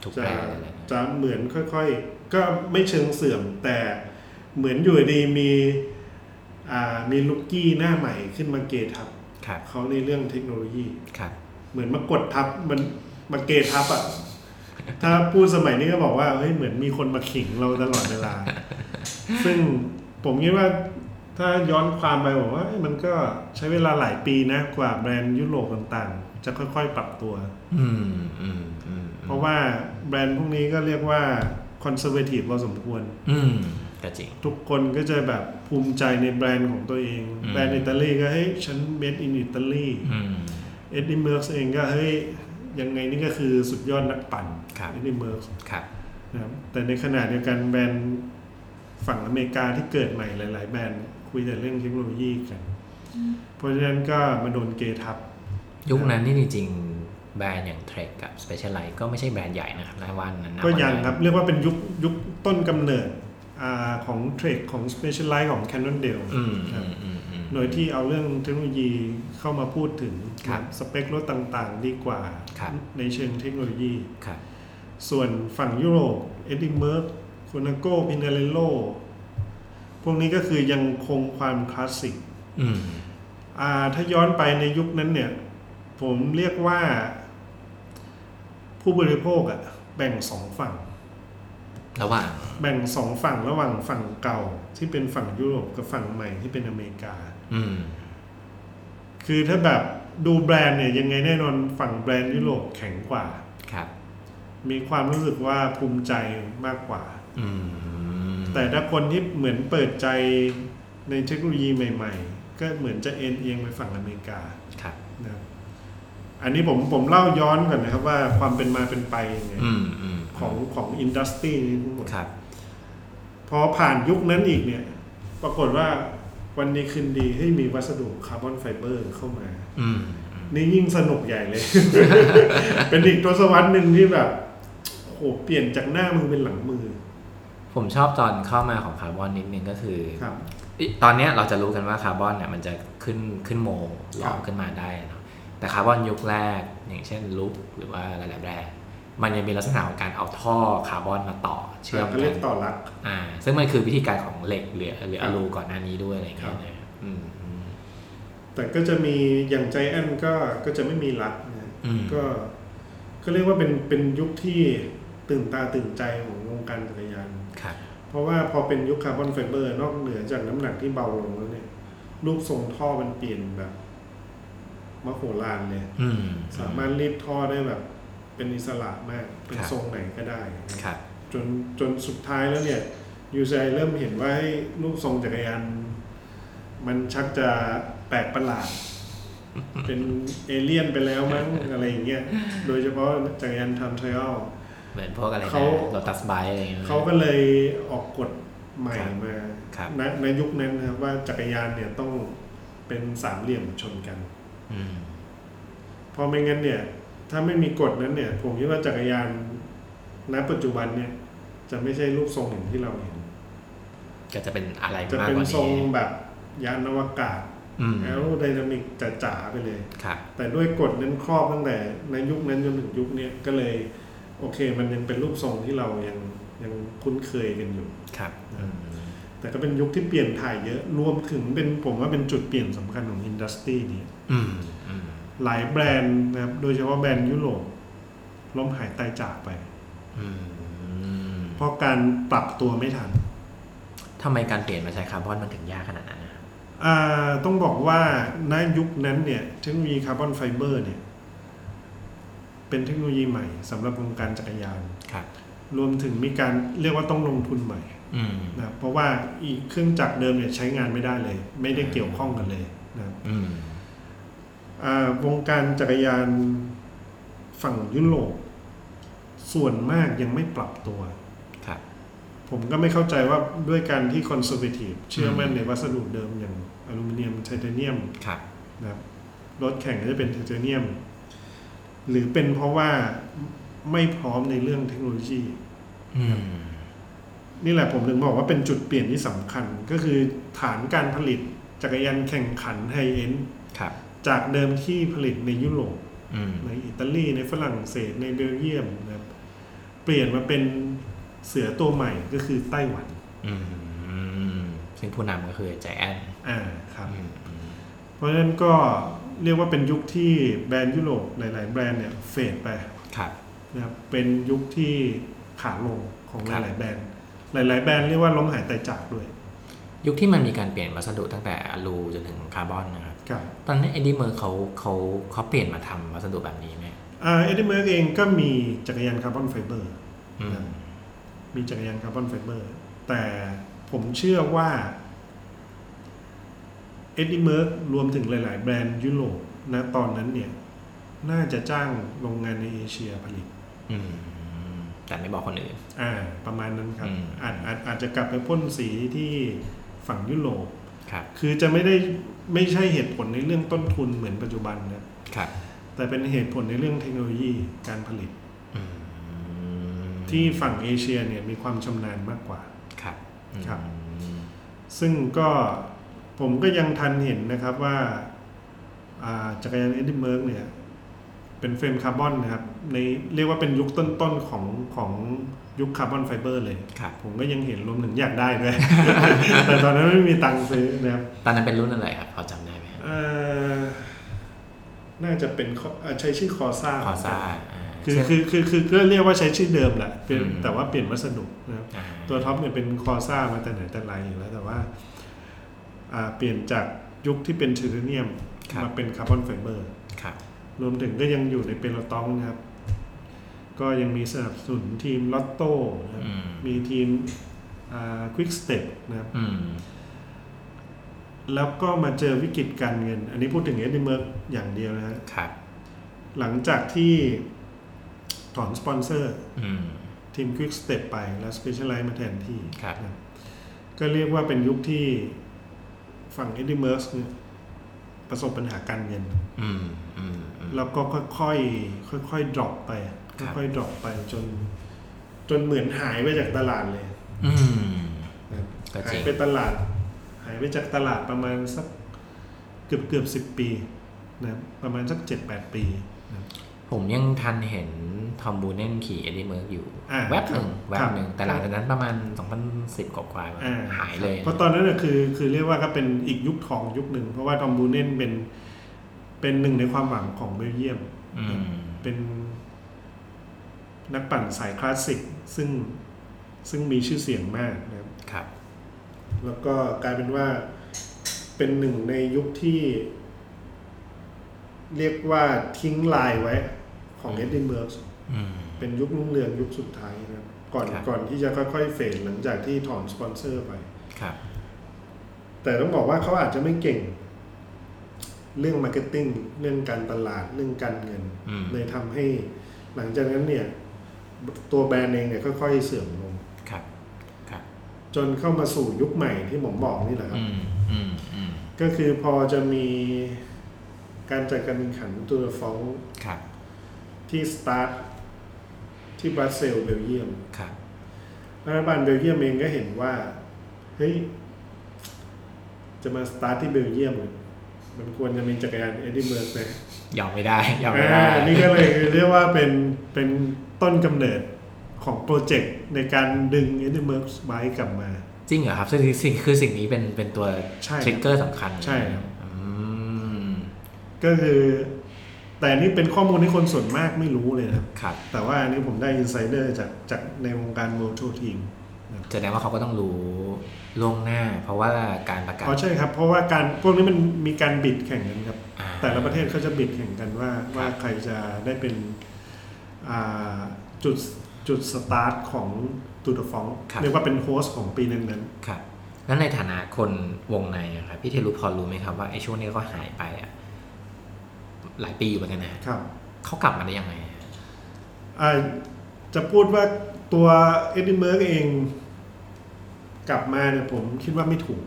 ทุกจะแบรนด์เลยนะจะเหมือนค่อยๆ ก็ไม่เชิงเสื่อมแต่เหมือนอยู่ดีมีอ่ามีลุกกี้หน้าใหม่ขึ้นมาเกทับครับ เขาในเรื่องเทคโนโลยีครับ เหมือนมากดทับมันมาเกทับอะถ้าพูดสมัยนี้ก็บอกว่าเฮ้ยเหมือนมีคนมาขิงเราตลอดเวลา ซึ่งผมคิดว่าถ้าย้อนความไปบอกว่าเอ้ยมันก็ใช้เวลาหลายปีนะกว่าแบรนด์ยุโรปต่างๆ จะค่อยๆปรับตัวอืมอืมอืมเพราะว่าแบรนด์พวกนี้ก็เรียกว่า conservative พอสมควร อืม ก็จริง ทุกคนก็จะแบบภูมิใจในแบรนด์ของตัวเองอืมแบรนด์อิตาลีก็เฮ้ยฉัน made in Italy อืม Eddy Merckx เองก็เฮ้ยยังไงนี่ก็คือสุดยอดนักปั่นครับ Eddy Merckx ครับนะครับแต่ในขณะเดียวกันแบรนด์ฝั่งอเมริกาที่เกิดใหม่หลาย ๆ แบรนด์คุยแต่เรื่องเทคโนโลยีกัน เพราะฉะนั้นก็มาโดนเกทับ ยุคนั้นนี่จริงๆแบรนด์อย่าง Trek กับ Specialized ก็ไม่ใช่แบรนด์ใหญ่นะครับในวันนั้นนะก็ยังวันนั้นครับ เรียกว่าเป็นยุคยุคต้นกำเนิดอา ของ Trek ของ Specialized ของ Cannondale อืมคอืรับมอืมอืมโดยที่เอาเรื่องเทคโนโลยีเข้ามาพูดถึงครับสเปครถต่างๆ ดีกว่าครับในเชิงเทคโนโลยีครับส่วนฝั่งยุโรป Eddy Merckx Colnago Pinarelloพวกนี้ก็คือยังคงความคลาสสิกอืมอ่าถ้าย้อนไปในยุคนั้นเนี่ย ผมเรียกว่าผู้บริโภคอะแบ่งสองฝั่ง ระหว่าง แบ่งสองฝั่งระหว่างฝั่งเก่าที่เป็นฝั่งยุโรปกับฝั่งใหม่ที่เป็นอเมริกา อืม คือถ้าแบบดูแบรนด์เนี่ยยังไงแน่นอนฝั่งแบรนด์ยุโรปแข็งกว่า ครับ มีความรู้สึกว่าภูมิใจมากกว่า อืม แต่ถ้าคนที่เหมือนเปิดใจในเทคโนโลยีใหม่ ๆ ก็เหมือนจะเอ็นเอียงไปฝั่งอเมริกาครับ นะครับอันนี้ผมผมเล่าย้อนก่อนนะครับว่าความเป็นมาเป็นไปยังไง อืมอืม ของของอินดัสทรีนี้ทั้งหมดครับพอผ่านยุคนั้นอีกเนี่ย ปรากฏว่าวันนี้คืนดีให้ยมีวัสดุคาร์บอนไฟเบอร์เข้ามา อืมนี่ยิ่งสนุกใหญ่เลย เป็นอีกทศวรรษหนึ่งที่แบบโอ้โหเปลี่ยนจากหน้ามือเป็นหลังมือ ผมชอบตอนเข้ามาของคาร์บอนนิดนึงก็คือครับตอนเนี้ยเราจะรู้กันว่าคาร์บอนเนี่ยมันจะขึ้นขึ้นโมหลอครัมบขึ้นมาได้เนาะแต่คาร์บอนยุคแรกอย่างเช่นลุกหรือว่าหลายๆแบรนด์ มันยังมีลักษณะของการเอาท่อคาร์บอนมาต่อ เชื่อมเขากัเรียนกต่อรักอ่า ซึ่งมันคือวิธีการของเหล็กหรือหรือครัอะบลูก่อนหน้านี้ด้วยอะไรอย่างเงี้ครัยบนะอืมอืมแต่ก็จะมีอย่างใจแอนก็ก็จะไม่มีรักนะอืมก็ก็เรียกว่าเป็นเป็นยุคที่ตื่นตาตื่นใจของวงการจักรยานครับเพราะว่าพอเป็นยุคคาร์บอนไฟเบอร์นอกเหนือจากน้ำหนักที่เบาลงแล้วเนี่ยรูปทรงท่อมันเปลี่ยนแบบมโหฬารเลยอืมสามารถรีดท่อได้แบบ เป็นอิสระมาก เป็นครับทรงไหนก็ได้ครับจนจนสุดท้ายแล้วเนี่ยยูไซเริ่มเห็นว่าให้รูปทรงจักรยานมันชักจะแปลกประหลาด เป็นเอเลี่ยนไปแล้วมั้งอะไรอย่างเงี้ยโดยเฉพาะจักรยานทันเทรลเหมือนพวกอะไรนะเขาโ o ตัสไบอะไรอย่างเงี้ยเขาก็เลยออกกฎใหม่ครับมาครับณในยุคนั้นนะครับว่าจักรยานเนี่ยต้องเป็นสามเหลี่ยมชนกันอืมเพราะไม่งั้นเนี่ย ถ้าไม่มีกฎนั้นเนี่ย ผมคิดว่าจักรยานณปัจจุบันเนี่ย จะไม่ใช่รูปทรงอย่างที่เราเห็น ก็จะเป็นอะไรจะมากเป็นกว่าทรงนี้ แบบยานอวกาศอืม แอโรไดนามิกจ๋าๆไปเลย ครับ แต่ด้วยกฎนั้นครอบตั้งแต่ในยุคนั้นจนถึงยุคเนี้ยก็เลย โอเค มันยังเป็นรูปทรงที่เรายังยังคุ้นเคยกันอยู่ ครับอืมแต่ก็เป็นยุคที่เปลี่ยนถ่ายเยอะรวมถึงเป็นผมว่าเป็นจุดเปลี่ยนสำคัญของอินดัสทรีนี้อืมอืม หลายแบรนด์นะครับ โดยเฉพาะแบรนด์ยุโรปล้มหายตายจากไปอืมเพราะการปรับตัวไม่ทันทำไมการเปลี่ยนมาใช้คาร์บอนมันถึงยากขนาดนั้นนะอ่าต้องบอกว่าณยุคนั้นเนี่ยเทคโนโลยีคาร์บอนไฟเบอร์เนี่ย เป็นเทคโนโลยีใหม่สำหรับวงการจักรยานครับรวมถึงมีการเรียกว่าต้องลงทุนใหม่อืมนะครับเพราะว่าอีกเครื่องจักรเดิมเนี่ยใช้งานไม่ได้เลย ไม่ได้เกี่ยวข้องกันเลยนะครับอืมอ่า วงการจักรยานฝั่งยุโรปส่วนมากยังไม่ปรับตัว ครับ ผมก็ไม่เข้าใจว่าด้วยการที่ conservative เชื่อมั่นอืมในวัสดุเดิมอย่างอลูมิเนียมไทเทเนียมครับนะครับรถแข่งก็จะเป็นไทเทเนียม หรือเป็นเพราะว่าไม่พร้อมในเรื่องเทคโนโลยีอืมนี่แหละผมถึงบอกว่าเป็นจุดเปลี่ยนที่สำคัญ ก็คือฐานการผลิตจักรยานแข่งขันไฮเอ็นครับ จากเดิมที่ผลิตในยุโรปอืมในอิตาลีในฝรั่งเศสในเบลเยียมนะครับเปลี่ยนมาเป็นเสือตัวใหม่ก็คือไต้หวันอืมซึ่งผู้นำก็คือใจแอนอ่าครับอืมอืมเพราะฉะนั้นก็เรียกว่าเป็นยุคที่แบรนด์ยุโรปหลาย ๆ แบรนด์เนี่ยเฟดไปครับนะครับเป็นยุคที่ขาลงของหลาย ๆ แบรนด์ครับ หลาย ๆ แบรนด์เรียกว่าล้มหายตายจากด้วย ยุคที่มันมีการเปลี่ยนวัสดุตั้งแต่อะลูจนถึงคาร์บอนนะครับครับ ตอนนี้ Eddy Merckx เขาเขาเขาเปลี่ยนมาทำวัสดุแบบนี้ไหมอ่า Eddy Merckx เองก็มีจักรยานคาร์บอนไฟเบอร์อืมมีจักรยานคาร์บอนไฟเบอร์ แต่ผมเชื่อว่า Eddy Merckx รวมถึงหลาย ๆ แบรนด์ยุโรปนะตอนนั้นเนี่ย น่าจะจ้างโรงงานในเอเชียผลิตอืมแต่ไม่บอกคนอื่น อ่า ประมาณนั้นครับอืมอาจอาจอาจจะกลับไปพ่นสีที่ฝั่งยุโรปครับ คือจะไม่ได้ ไม่ใช่เหตุผลในเรื่องต้นทุนเหมือนปัจจุบันนะครับ แต่เป็นเหตุผลในเรื่องเทคโนโลยีการผลิตอืมที่ฝั่งเอเชียเนี่ยมีความชำนาญมากกว่าครับครับอืมซึ่งก็ผมก็ยังทันเห็นนะครับว่าอ่าจักรยาน Eddy Merckx เนี่ย เป็น frame คาร์บอนนะครับ ในเรียกว่าเป็นยุคต้นๆของของ ยุคคาร์บอนไฟเบอร์เลยครับผมก็ยังเห็นรวมถึงอยากได้ด้วย แต่ตอนนั้นไม่มีตังค์ซื้อนะครับ ตอนนั้นเป็นรุ่นอะไรครับ พอจำได้ไหมครับเอ่อน่าจะเป็นคอเอ่อใช้ชื่อ Corsa Corsa คือเช่นคือคือคือก็เรียกว่าใช้ชื่อเดิมแหละเป็นอืมแต่ว่าเปลี่ยนวัสดุนะครับอ่าตัวท็อปเนี่ยเป็น Corsa มาแต่ไหนแต่ไรอยู่แล้วแต่ว่าอ่าเปลี่ยนจากยุคที่เป็นไทเทเนียมมาเป็นคาร์บอนไฟเบอร์ครับรวมถึงก็ยังอยู่ใน peloton นะครับ ก็ยังมีสนับสนุนทีมลอตโต้นะครับอืมมีทีม Quick-Step นะครับอืมแล้วก็มาเจอวิกฤตการเงิน อันนี้พูดถึง Eddy Merckx อย่างเดียวนะฮะครับ หลังจากที่ถอนสปอนเซอร์อืมทีม Quick Step ไปแล้ว Specialized มาแทนที่ครับนะก็เรียกว่าเป็นยุคที่ฝั่ง e d i m e r s เนี่ยประสบปัญหาการเงินอืมอืมอืมแล้วก็ค่อยๆค่อยๆ drop ไปครับ ค่อยๆ drop ไปจน จนเหมือนหายไปจากตลาดเลยอืมนะครับก็จหาริยงไปตลาด หายไปจากตลาดประมาณสักเกือบเกือบสิบปีนะครับประมาณสักเจ็ดแปดปีนะครับผมยังทันเห็น Tom Boonen ขี่ Eddy Merckx อยู่อ่าแวบหนึ่งครับแวบหนึ่งแต่หลังจากนั้นประมาณ 2010 กว่าๆอ่หายเลย เพราะตอนนั้นน่ะคือคือเรียกว่าก็เป็นอีกยุคทองยุคหนึ่ง เพราะว่า Tom Boonen เป็นเป็นหนึ่งในความหวังของเบลเยียมอืมเป็น นักปั่นสายคลาสสิกซึ่งซึ่งมีชื่อเสียงมากนะครับครับ แล้วก็กลายเป็นว่าเป็นหนึ่งในยุคที่ เรียกว่าทิ้งลายไว้ของ Eddy Merckx อืมเป็นยุครุ่งเรืองยุคสุดท้ายนะครับก่อนครับก่อนที่จะค่อยๆ fade หลังจากที่ถอนสปอนเซอร์ไปครับ แต่ต้องบอกว่าเขาอาจจะไม่เก่ง เรื่อง marketing เรื่องการตลาดเรื่องการเงินอืมเลยทำให้หลังจากนั้นเนี่ย ตัวแบรนด์เองเนี่ยค่อยๆเสื่อมลงครับครับ จนเข้ามาสู่ยุคใหม่ที่ผมบอกนี่แหละครับอืมอืมอืมก็คือพอจะมีการจัดการแข่งขันตูร์เดอฟรองซ์ครับที่สตาร์ทที่บรัสเซลส์เบลเยียมครับรัฐบาลเบลเยียมเองก็เห็นว่า เฮ้ย จะมาสตาร์ทที่เบลเยียมเนี่ยมันควรจะมีจักรยาน Eddy Merckx นะยอมไม่ได้ยอมไม่ได้อ่านี่ก็เลยเรียกว่าเป็นเป็นต้นกำเนิดของโปรเจกต์ในการดึง Eddy Merckx Bikes กลับมา จริงเหรอครับซึ่งสิ่งคือสิ่งนี้เป็นเป็นตัวใช่ trigger สำคัญใช่ครับอืมก็คือแต่นี่เป็นข้อมูลที่คนส่วนมากไม่รู้เลยนะครับครับแต่ว่าอันนี้ผมได้ insider จากจากในวงการ World Tour Team แสดงว่าเขาก็ต้องรู้ล่วงหน้า เพราะว่าการประกาศอ๋อใช่ครับ เพราะว่าการพวกนี้มันมีการบิดแข่งกันครับอ่าแต่ละประเทศเขาจะบิดแข่งกันว่าว่าใครจะได้เป็นอ่า จุดจุดสตาร์ทของตูดฟองครับ เรียกว่าเป็นโฮสต์ของปีนั้นครับแล้วในฐานะคนวงในอะครับพี่เทลุพอรู้ไหมครับว่าไอ้ช่วงนี้ก็หายไปอะหลายปีอยู่เหมือนกันนะๆครับ เขากลับมาได้ยังไงอ่าจะพูดว่าตัว Eddy Merckx เองกลับมาเนี่ยผมคิดว่าไม่ถูก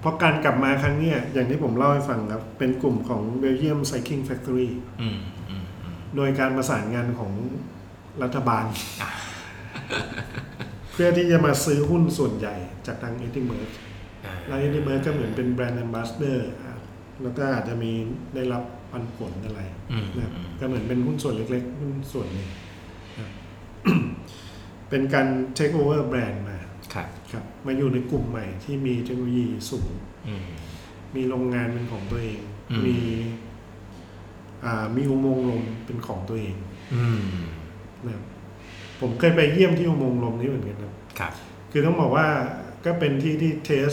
เพราะการกลับมาครั้งเนี้ยอย่างที่ผมเล่าให้ฟังครับ เป็นกลุ่มของ Belgium Cycling Factory อืมอืมอืมโดยการประสานงานของ รัฐบาลอะเพื่อที่จะมาซื้อหุ้นส่วนใหญ่จากทาง Eddy Merckx อ่าแล้ว Eddy Merckx ก็เหมือนเป็นแบรนด์ a อ b บ s สเดอร์แล้วก็อาจจะมีได้รับปันผลอะไรอืมนะครับอืมก็เหมือนเป็นหุ้นส่วนเล็กๆหุ้นส่วนหนึ่งนะครับเป็นการเทคโอเวอร์แบรนด์มาครับครับ มาอยู่ในกลุ่มใหม่ที่มีเทคโนโลยีสูงอืมมีโรงงานเป็นของตัวเองอืมมี อ่ามีอุโมงค์ลมเป็นของตัวเอง อืม นะครับผมเคยไปเยี่ยมที่อุโมงค์ลมนี้เหมือนกันครับ ครับ คือต้องบอกว่าก็เป็นที่ที่เทส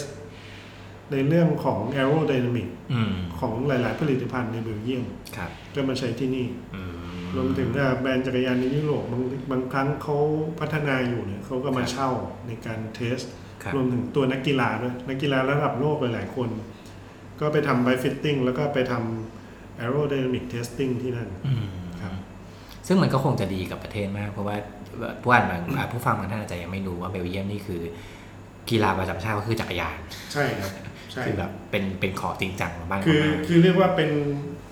ในเรื่องของ aerodynamic อืม ของหลาย ๆ ผลิตภัณฑ์ในเบลเยียม ครับ ก็มาใช้ที่นี่ อืม รวมถึงอ่าแบรนด์จักรยานในยุโรปบางบางครั้งเขาพัฒนาอยู่เนี่ยเขาก็มาเช่าในการ test ครับ รวมถึงตัวนักกีฬาด้วยนักกีฬาระดับโลกหลายๆคน ก็ไปทำ bike fitting แล้วก็ไปทำ aerodynamic testing ที่นั่น อืมครับ ซึ่งมันก็คงจะดีกับประเทศมาก เพราะว่าผู้อ่านบางอ่าผู้ฟังบางท่านอาจจะยังไม่รู้ว่าเบลเยียมนี่คือ กีฬาประจำชาติก็คือจักรยาน ใช่ครับใช่คือแบบเป็นเป็นขอจริงจังของบ้านคือเขามากคือเรียกว่าเป็น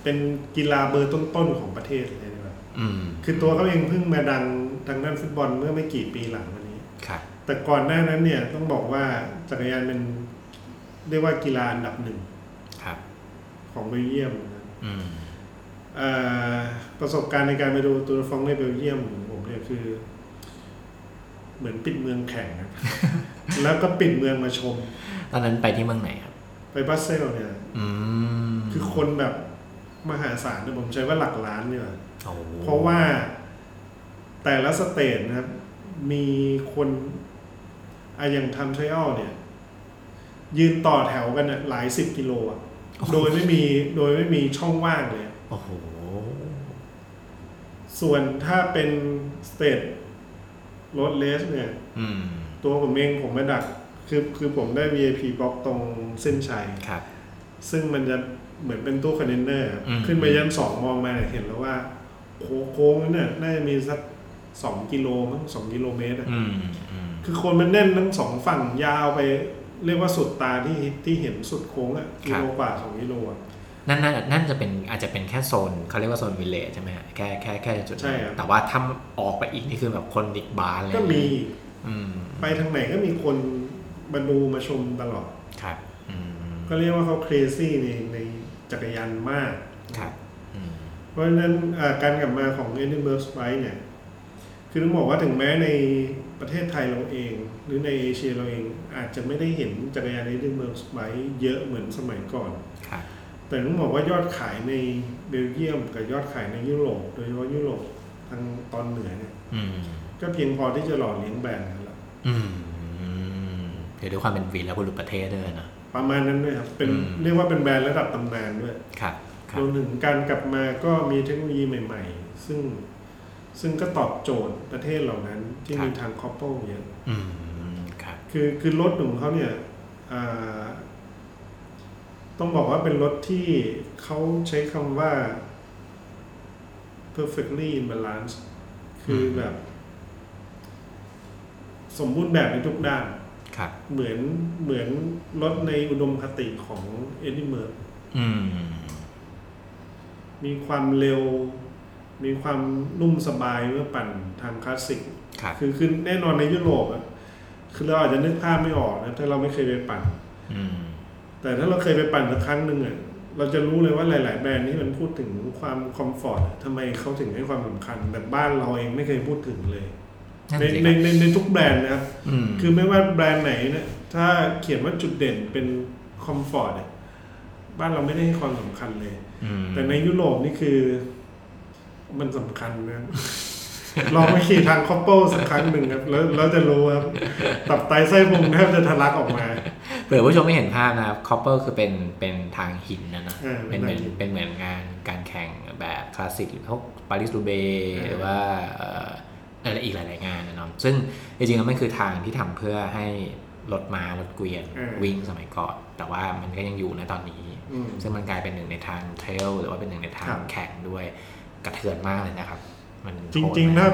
เป็นกีฬาเบอร์ต้นๆของประเทศเลยนะครับอืมคือตัวเขาเองเพิ่งมาดังทางด้านฟุตบอลเมื่อไม่กี่ปีหลังมานี้ครับแต่ก่อนหน้านั้นเนี่ยต้องบอกว่าจักรยานเป็นเรียกว่ากีฬาอันดับหนึ่งครับของเบลเยียมนะครับอืมเอ่อ ประสบการณ์ในการไปดูตูร์ฟองในเบลเยียมของผมเนี่ยคือ เหมือนปิดเมืองแข่งครับแล้วก็ปิดเมืองมาชม ตอนนั้นไปที่เมืองไหนครับ ไปบรัสเซลเนี่ยอืมคือคนแบบมหาศาลเนี่ยผมใช้ว่าหลักล้านเนี่ยโอ้โหเพราะว่าแต่ละสเตทนะครับ มีคนอะอย่างทำทริอัลเนี่ย ยืนต่อแถวกันเนี่ยหลายสิบกิโลอะโดยไม่มีโดยไม่มีช่องว่างเลย โอ้โห ส่วนถ้าเป็น stage road race เนี่ย อืม ตัวผมเองผมไม่ดัก คือคือผมได้ VIP บล็อกตรงเส้นชัย ครับ ซึ่งมันจะเหมือนเป็นตู้คอนเทนเนอร์ครับอืม ขึ้นไปชั้นสองมองมาเนี่ยเห็นแล้วว่าโค้งโค้งนั้นเนี่ยน่าจะมีสักสองกิโลมั้งสองกิโลเมตรอะ อืมอืม คือคนมันแน่นทั้งสองฝั่งยาวไป เรียกว่าสุดตาที่ที่เห็นสุดโค้งอะกิโลกว่าสองกิโลอะ นั่นนั่นนั่นจะเป็นอาจจะเป็นแค่โซนเขาเรียกว่าโซนวิลเลจใช่ไหมฮะแค่แค่แค่จุดนั้นใช่ครับ แต่ว่าถ้าออกไปอีกนี่คือแบบคนอีกบานเลยก็มีอืมไปทางไหนก็มีคนมาดูมาชมตลอด ครับอืมก็เรียกว่าเขาเครซี่ในในจักรยานมาก ครับอืมเพราะฉะนั้นอ่าการกลับมาของ e d i n b u r g h Bike เนี่ย คือต้องบอกว่าถึงแม้ในประเทศไทยเราเอง หรือในเอเชียเราเองอาจจะไม่ได้เห็นจักรยาน e d i n b u r g Bike เยอะเหมือนสมัยก่อนครับ แต่ต้องบอกว่ายอดขายในเบลเยียมกับยอดขายในยุโรปโดยเฉพาะยุโรปทางตอนเหนือเนี่ยอืมก็เพียงพอที่จะหล่อเลี้ยงแบรนด์กันแล้วอืมคือด้วยความเป็นวีและบุรุษประเทศด้วยนะประมาณนั้นด้วยครับเป็นอืมเรียกว่าเป็นแบรนด์ระดับตำนานด้วยครับครัรบวมถึงการกลับมาก็มีเทคโนโลยีใหม่ ๆ ซึ่งซึ่งก็ตอบโจทย์ประเทศเหล่านั้นที่มีทาง cobble เยอะอืมครับคือคือรถของเขาเนี่ยอ่า ต้องบอกว่าเป็นรถที่เขาใช้คำว่า perfectly in balance คือแบบ สมบูรณ์แบบในทุกด้านครับ เหมือนเหมือนรถในอุดมคติของ Eddy Merckx อืม มีความเร็ว มีความนุ่มสบายเมื่อปั่นทางคลาสสิกครับคือคือแน่นอนในยุโรปอะคือเราอาจจะนึกภาพไม่ออกนะถ้าเราไม่เคยไปปั่น อืม แต่ถ้าเราเคยไปปั่นสักครั้งหนึ่งอะเราจะรู้เลยว่าหลาย ๆ แบรนด์ที่มันพูดถึงความ comfort อะทำไมเขาถึงให้ความสำคัญ แต่บ้านเราเองไม่เคยพูดถึงเลยนั่นน่ะสิในครับในในทุกแบรนด์นะครับอืมคือไม่ว่าแบรนด์ไหนเนี่ยถ้าเขียนว่าจุดเด่นเป็น comfort อะบ้านเราไม่ได้ให้ความสำคัญเลยอืมแต่ในยุโรปนี่คือ มันสำคัญนะ ลองไปขี่ทาง cobble สักครั้งหนึ่งครับแล้วแล้วจะรู้ครับตับไตไส้พุงแทบจะทะลักออกมาเผื่อผู้ชมไม่เห็นภาพนะครับ cobble คือเป็นเป็นทางหินนะนะอ่าเป็นเหมือนเป็นทางหินเป็นเหมือนงานการแข่งแบบคลาสสิกหรือพวก Paris-Roubaix อ่าหรือว่าเอ่ออะไรอีกหลาย ๆ งานนะเนาะซึ่งจริงๆแล้วมันคือทางที่ทำเพื่อให้รถม้ารถเกวียนวิ่งสมัยก่อน แต่ว่ามันก็ยังอยู่ในตอนนี้อืมซึ่งมันกลายเป็นหนึ่งในทางเทรลหรือว่าเป็นหนึ่งในทาครังบแข่งด้วยกระเทือนมากเลยนะครับ มันจริงๆโหดถ้ามาก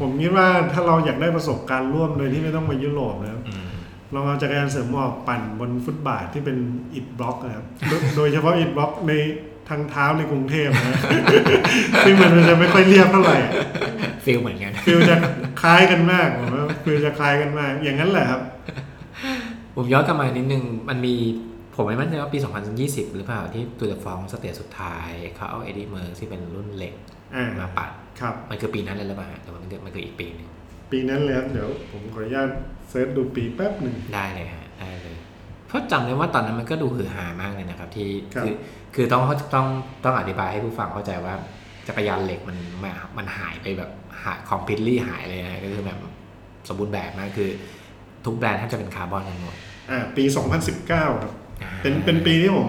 ผมคิดว่าถ้าเราอยากได้ประสบการณ์ร่วมโดยที่ไม่ต้องไปยุโรปนะครับอืมลองเอาจักรยานเสริมหมอกปั่นบนฟุตบาทที่เป็นอิฐบล็อกนะครับโดยโดยเฉพาะอิฐบล็อกในทางเท้าในกรุงเทพนะซึ่งมันจะไม่ค่อยเรียบเท่าไหร่feel เหมือนกัน feel จะคล้ายกันมากผมว่า feel จะคล้ายกันมาก อย่างนั้นแหละครับ ผมย้อนกลับมานิดนึงมันมีผมไม่มั่นใจว่าปี 2020 หรือเปล่าที่ Tour de France stage สุดท้ายเขาเอา Eddy Merckx ที่เป็นรุ่นเล็กอ่ามาปั่น ครับมันคือปีนั้นเลยหรือเปล่าฮะแต่ว่ามันคือมันคืออีกปีหนึ่งปีนั้นเลยครับเดี๋ยวผมขออนุญาต search ดูปีแป๊บหนึ่งได้เลยฮะได้เลยเพราะจำได้ว่าตอนนั้นมันก็ดูฮือฮามากเลยนะครับ ที่ครับคือคือต้องต้องต้องอธิบายให้ผู้ฟังเข้าใจว่าจักรยานเหล็กมันมันมันหายไปแบบหาย completely หายเลยนะก็คือแบบสมบูรณ์แบบมากคือ ทุกแบรนด์แทบจะเป็นคาร์บอนกันหมดอ่าปี 2019 ครับอ่าเป็นเป็นปีที่ผม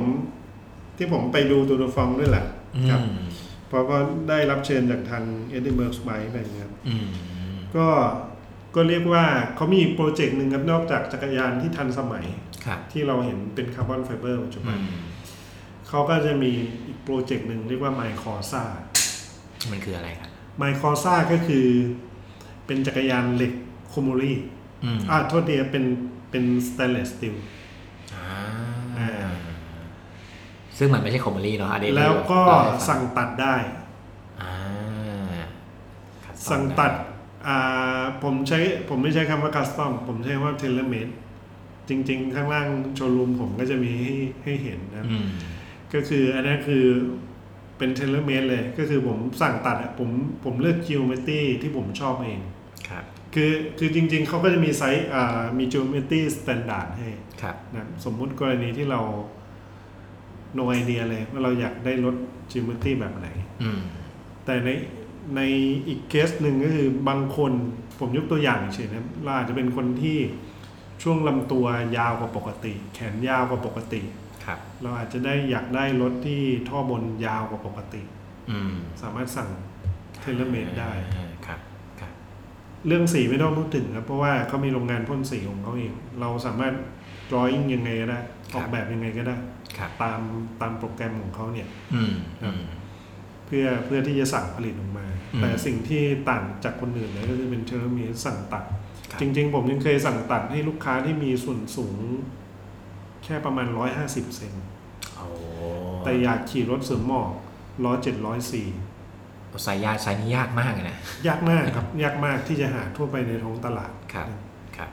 ที่ผมไปดู Tour de France ด้วยแหละครับอืม เพราะก็ได้รับเชิญจากทาง Eddy Merckx Bikes ไปนะครับอืมก็ก็เรียกว่าเขามีอีกโปรเจกต์หนึ่งครับนอกจากจักรยานที่ทันสมัยครับที่เราเห็นเป็น carbon fiber ปัจจุบันอืมเขาก็จะมีอีกโปรเจกต์หนึ่งเรียกว่า My Corsa มันคืออะไรครับ My Corsa ก็คือเป็นจักรยานเหล็ก chromoly อืมอ่าโทษทีเป็นเป็น stainless steel อ่าอ่า ซึ่งมันไม่ใช่ chromoly เนาะอันนี้แล้วก็เล่าให้ฟัสั่งตัดได้อ่า custom สั่งตัดอ่าผมใช้ผมไม่ใช้คำว่า custom ผมใช้คำว่า tailor-made จริง ๆ ข้างล่างโชว์รูมผมก็จะมีให้ให้เห็นนะครับอืมก็คืออันนี้คือเป็น tailor-made เลย ก็คือผมสั่งตัดอะผมผมเลือก geometry ที่ผมชอบเองครับคือคือจริง ๆเขาก็จะมีไซส์อ่ามี geometry standard ให้ครับนะสมมุติกรณีที่เรา no idea เลย ว่าเราอยากได้รถ geometry แบบไหนอืมแต่ในในอีกเคสหนึ่งก็คือบางคนผมยกตัวอย่างเฉยๆนะเราอาจจะเป็นคนที่ช่วงลำตัวยาวกว่าปกติ แขนยาวกว่าปกติครับ เราอาจจะได้อยากได้รถที่ท่อบนยาวกว่าปกติอืมสามารถสั่ง tailor-made ได้อ่าครับครับเรื่องสีไม่ต้องพูดถึงครับ เพราะว่าเขามีโรงงานพ่นสีของเขาเอง เราสามารถ drawing ยังไงก็ได้ครับ ออกแบบยังไงก็ได้ครับตามตามโปรแกรมของเขาเนี่ยอืมครัอืบมเพื่อเพื่อที่จะสั่งผลิตออกมาอืมแต่สิ่งที่ต่างจากคนอื่นเลยก็คือเป็น tailor-made สั่งตัดครับจริง ๆ ผมยังเคยสั่งตัดให้ลูกค้าที่มีส่วนสูง แค่ประมาณ150เซ็นโอ้แต่อยากขี่รถเสือหมอบล้อเจ็ดร้อย Cไซส์ยากไซส์นี้ยากมากเลยนะ ยากมากครับ ยากมากที่จะหาทั่วไปในท้องตลาดครับครับ